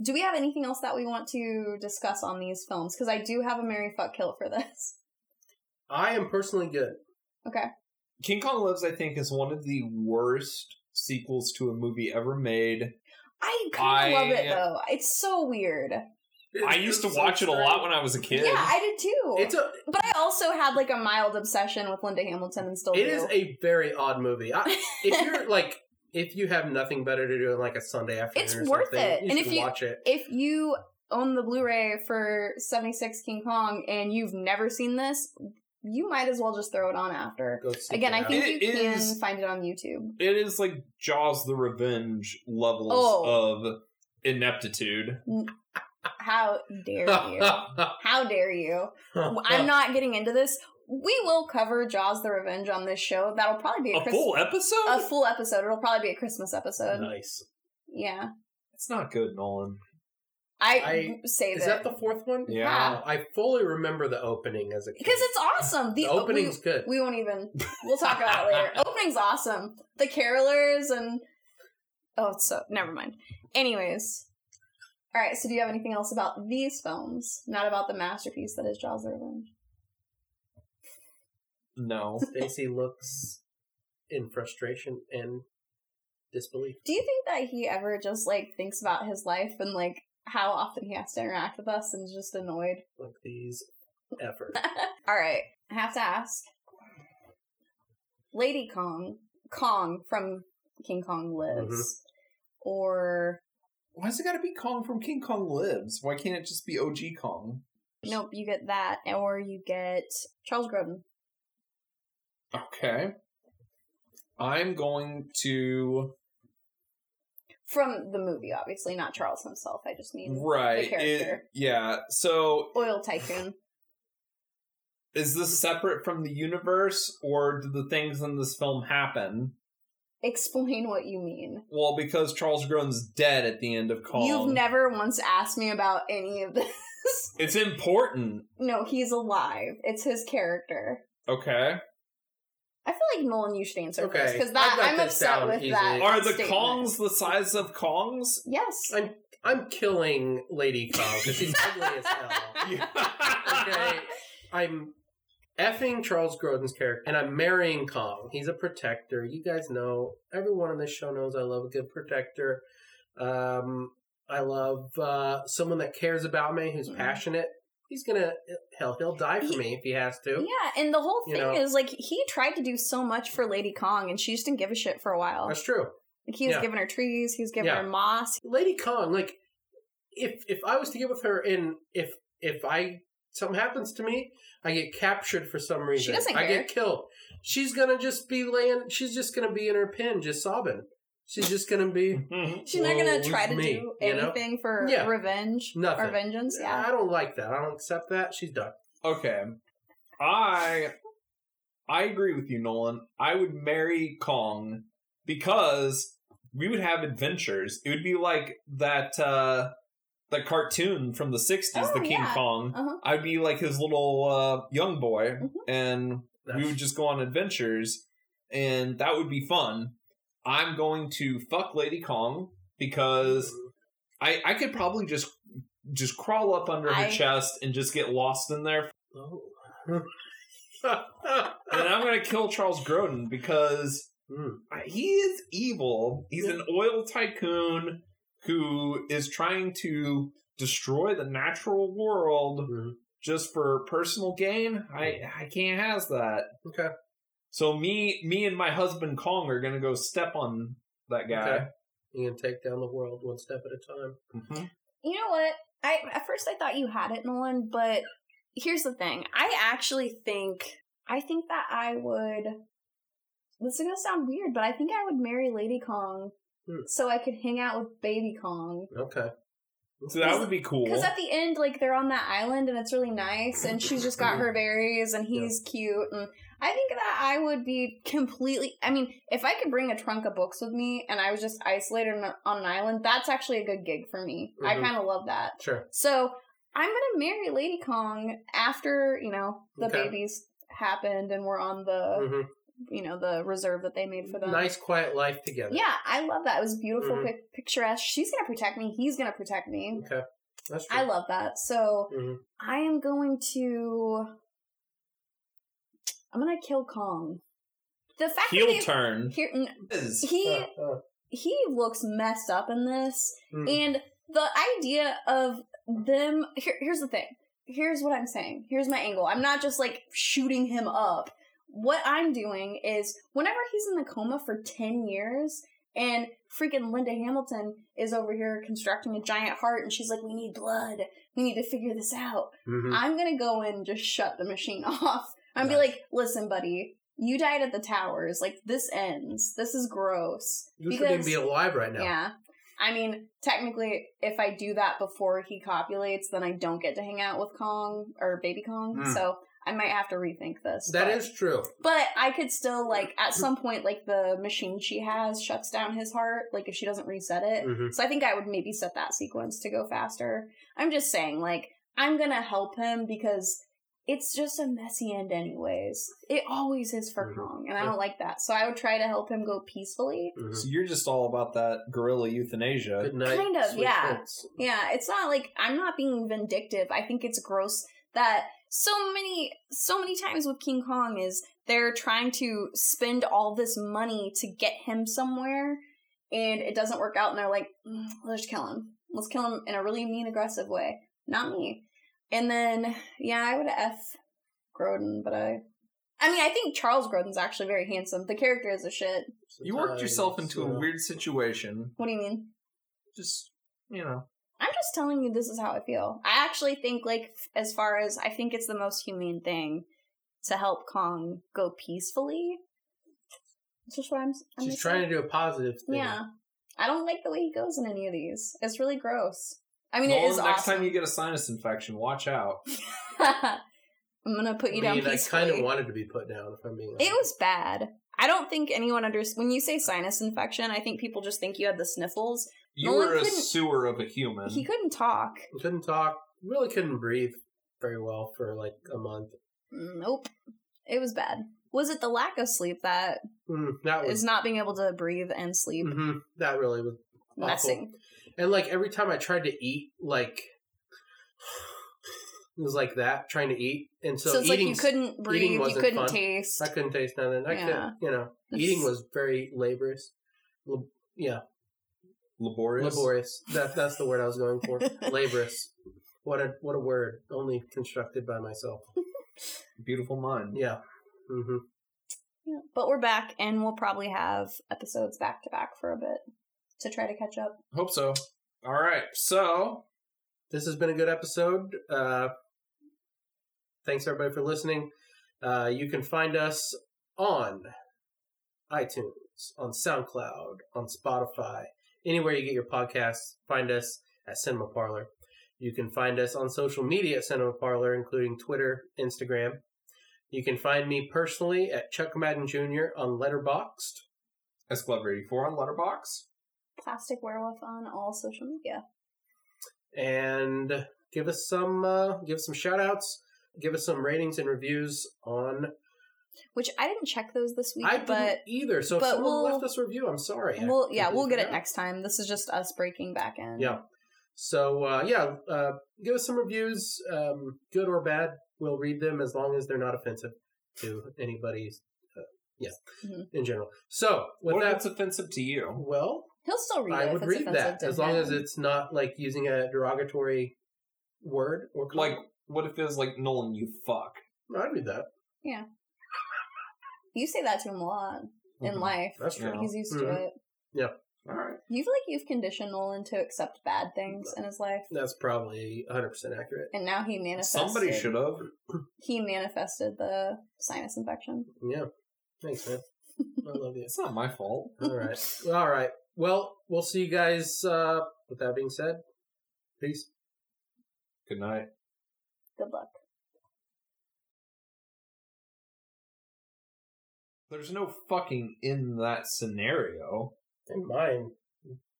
Do we have anything else that we want to discuss on these films? Because I do have a Marry Fuck Kill for this. *laughs* I am personally good. Okay. King Kong Lives, I think, is one of the worst sequels to a movie ever made. I kind of love it though. It's so weird. I used to watch it a lot when I was a kid. Yeah, I did too. It's a but I also had like a mild obsession with Linda Hamilton and still It do. is a very odd movie. I, *laughs* if you're like, if you have nothing better to do on like a Sunday afternoon, It's or worth something, it. You And should if you- watch it, if you own the Blu-ray for 76 King Kong and you've never seen this, you might as well just throw it on after. go seek Again, it I think It you can find it on YouTube. It is like Jaws the Revenge levels Oh. of ineptitude. How dare you? *laughs* How dare you? I'm *laughs* not getting into this. We will cover Jaws the Revenge on this show. That'll probably be a, A Chris- full episode? a full episode. It'll probably be a Christmas episode. nice. Yeah. It's not good, Nolan. I, I- save Is it. that the fourth one? Yeah. I fully remember the opening as a kid. because it's awesome. the opening's we, good. We won't even. *laughs* We'll talk about it later. Opening's awesome. The carolers and oh, it's so never mind. Anyways, all right. So, do you have anything else about these films? Not about the masterpiece that is Jaws: The Revenge. No. Stacy looks in frustration and disbelief. Do you think that he ever just like thinks about his life and like how often he has to interact with us and is just annoyed? Like these effort. *laughs* All right, I have to ask. Lady Kong, Kong from King Kong Lives, mm-hmm. or Why's it gotta be Kong from King Kong Lives? Why can't it just be OG Kong? nope, you get that, or you get Charles Grodin. Okay. I'm going to From the movie, obviously, not Charles himself. I just mean right. the character. It, yeah. So Oil Tycoon. is this separate from the universe, or do the things in this film happen? Explain what you mean. Well, because Charles Grodin's dead at the end of Kong. You've never once asked me about any of this. *laughs* It's important. no, he's alive. It's his character. Okay. I feel like Nolan, you should answer Okay, first because I've that got I'm upset down with easily. that. Are the statement. Kongs the size of Kongs? Yes. I'm I'm killing Lady Kong because she's ugly as hell. *laughs* *laughs* Okay, I'm effing Charles Grodin's character, and I'm marrying Kong. He's a protector. You guys know. Everyone on this show knows I love a good protector. Um, I love uh, someone that cares about me, who's Mhm. passionate. He's gonna hell, he'll die for me if he has to. Yeah, and the whole You thing know. is like he tried to do so much for Lady Kong, and she just didn't give a shit for a while. That's true. Like he was yeah. giving her trees, he was giving Yeah. her moss. Lady Kong, like if if I was to get with her, and if if I something happens to me, I get captured for some reason. She doesn't I get killed. She's gonna just be laying. She's just gonna be in her pen, just sobbing. She's just gonna be. *laughs* She's not gonna try to me, do you know? anything for Yeah. revenge Nothing. or vengeance. Yeah. I don't like that. I don't accept that. She's done. Okay. I I agree with you, Nolan. I would marry Kong because we would have adventures. It would be like that uh that cartoon from the 60s, Oh, the King yeah. Kong. Uh-huh. I'd be like his little uh young boy Mhm. and we would just go on adventures and that would be fun. I'm going to fuck Lady Kong because I I could probably just just crawl up under her chest and just get lost in there Oh. *laughs* and I'm gonna kill Charles Grodin because Hmm. he is evil. He's an oil tycoon who is trying to destroy the natural world Mhm. just for personal gain. I I can't has that. Okay. So me me and my husband Kong are gonna go step on that guy. Okay. You can take down the world one step at a time. Mhm. You know what? I at first I thought you had it, Nolan, but here's the thing. I actually think I think that I would this is gonna sound weird, but I think I would marry Lady Kong Hmm. so I could hang out with Baby Kong. Okay. So that would be cool. Because at the end, like they're on that island and it's really nice, and she's just got *laughs* her berries and he's cute, and I think that I would be completely. I mean, if I could bring a trunk of books with me and I was just isolated on on an island, that's actually a good gig for me. I Mhm. kind of love that. Sure. So I'm gonna marry Lady Kong after you know the Okay. babies happened and we're on the Mhm. You know the reserve that they made for them. Nice, quiet life together. Yeah, I love that. It was beautiful, Mhm. pic- picturesque. She's gonna protect me. He's gonna protect me. Okay. That's true. I love that. So Mhm. I am going to. I'm gonna kill Kong. The fact Heel that they, turn. here, he Uh, uh, he looks messed up in this, mm. and the idea of them. Here, here's the thing. Here's what I'm saying. Here's my angle. I'm not just like shooting him up. What I'm doing is whenever he's in the coma for 10 years and freaking Linda Hamilton is over here constructing a giant heart and she's like, we need blood. We need to figure this out. Mhm. I'm gonna go in and just shut the machine *laughs* off. I'm be like, listen, buddy, you died at the towers. Like this ends. This is gross. You shouldn't even be alive right now. Yeah. I mean, technically, if I do that before he copulates, then I don't get to hang out with Kong or Baby Kong. Hmm. So I might have to rethink this. That but, is true. But I could still like at some point, like the machine she has shuts down his heart. Like if she doesn't reset it. Mhm. So I think I would maybe set that sequence to go faster. I'm just saying, like I'm gonna help him because it's just a messy end, anyways. It always is for Mhm. Kong, and I don't like that. So I would try to help him go peacefully. Mhm. So you're just all about that guerrilla euthanasia. Good night. Kind of, sweet yeah. prince. Yeah, it's not like I'm not being vindictive. I think it's gross that so many so many times with King Kong is they're trying to spend all this money to get him somewhere and it doesn't work out and they're like, "Mm, let's kill him. Let's kill him in a really mean aggressive way. Not me. And then yeah, I would F Grodin, but I I mean, I think Charles Grodin's actually very handsome. The character is a shit. You worked yourself into a weird situation. What do you mean? Just you know. I'm just telling you this is how I feel. I actually think like as far as I think it's the most humane thing to help Kong go peacefully. It's just what I'm. I'm She's trying to do a positive thing. Yeah, I don't like the way he goes in any of these. It's really gross. I mean, it Nolan, is next awesome. time you get a sinus infection, watch out. *laughs* I'm gonna put I you down mean, I kind of wanted to be put down, if I'm being honest. It was bad. I don't think anyone under when you say sinus infection. I think people just think you had the sniffles. You Nolan were a couldn't- sewer of a human. He couldn't talk. Couldn't talk. Really couldn't breathe very well for like a month. Nope, it was bad. Was it the lack of sleep that Mm, that was is not being able to breathe and sleep mhm, that really was awful. messing. And like every time I tried to eat, like *sighs* it was like that trying to eat, and so, So, it's like you couldn't breathe, you wasn't couldn't fun. taste. I couldn't taste nothing. I Yeah. could, you know, eating was very laborious. Lab- yeah, laborious. laborious. That that's the word I was going for. *laughs* laborious. What a what a word. Only constructed by myself. *laughs* Beautiful mind. Yeah. Mm-hmm. Yeah. But we're back, and we'll probably have episodes back to back for a bit to try to catch up. Hope so. All right. So This has been a good episode. Uh, thanks everybody for listening. Uh, you can find us on iTunes, on SoundCloud, on Spotify, anywhere you get your podcasts. Find us at Cinema Parlor. You can find us on social media at Cinema Parlor, including Twitter, Instagram. You can find me personally at Chuck Madden Jr. on Letterboxd. S Club 84 on Letterboxd. Plastic Werewolf on all social media. and give us some uh, give us some shout outs give us some ratings and reviews on Which I didn't check those this week, i didn't but either so if but someone we'll- left us a review i'm sorry I we'll yeah we'll get it forgot. next time. This is just us breaking back in. yeah so uh, yeah uh, give us some reviews um, good or bad we'll read them as long as they're not offensive to anybody's uh, yeah Mhm. in general so with What if that offensive to you? well He'll still read it. i if would it's read offensive that to as long as it's not like using a derogatory word or Like, what if it's like Nolan, you fuck? i'd read that you say that to him a lot in Mhm. life. that's true He's used Mhm. to it. Yeah. All right. You feel like you've conditioned Nolan to accept bad things in his life, That's probably 100% accurate. and now he manifested. Somebody should have. *clears throat* He manifested the sinus infection. Yeah. Thanks, man. I love you. It's not my fault. All right. *laughs* All right. Well, we'll see you guys. Uh, with that being said, peace. Good night. Good luck. There's no fucking in that scenario. In mine,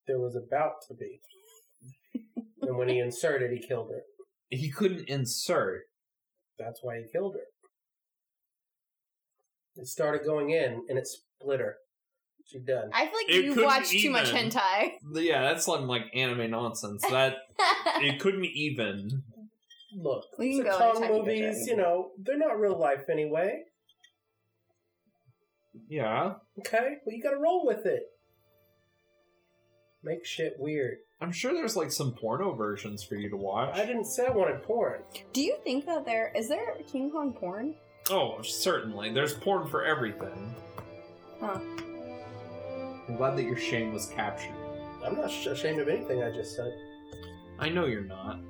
there was about to be. and when he *laughs* inserted, he killed her. He couldn't insert. That's why he killed her. It started going in, and it split her. She done. I feel like It you've couldn't watched too much even. hentai. Yeah, that's some like anime nonsense. That *laughs* it couldn't even. Look, We can go sitcom anytime you movies, you know, they're not real life anyway. Yeah, Okay? Well, you gotta roll with it. Make shit weird. I'm sure there's like some porno versions for you to watch. I didn't say I wanted porn. Do you think that there is there King Kong porn? Oh, certainly. There's porn for everything. Huh. I'm glad that your shame was captured. I'm not sh- ashamed of anything I just said. I know you're not.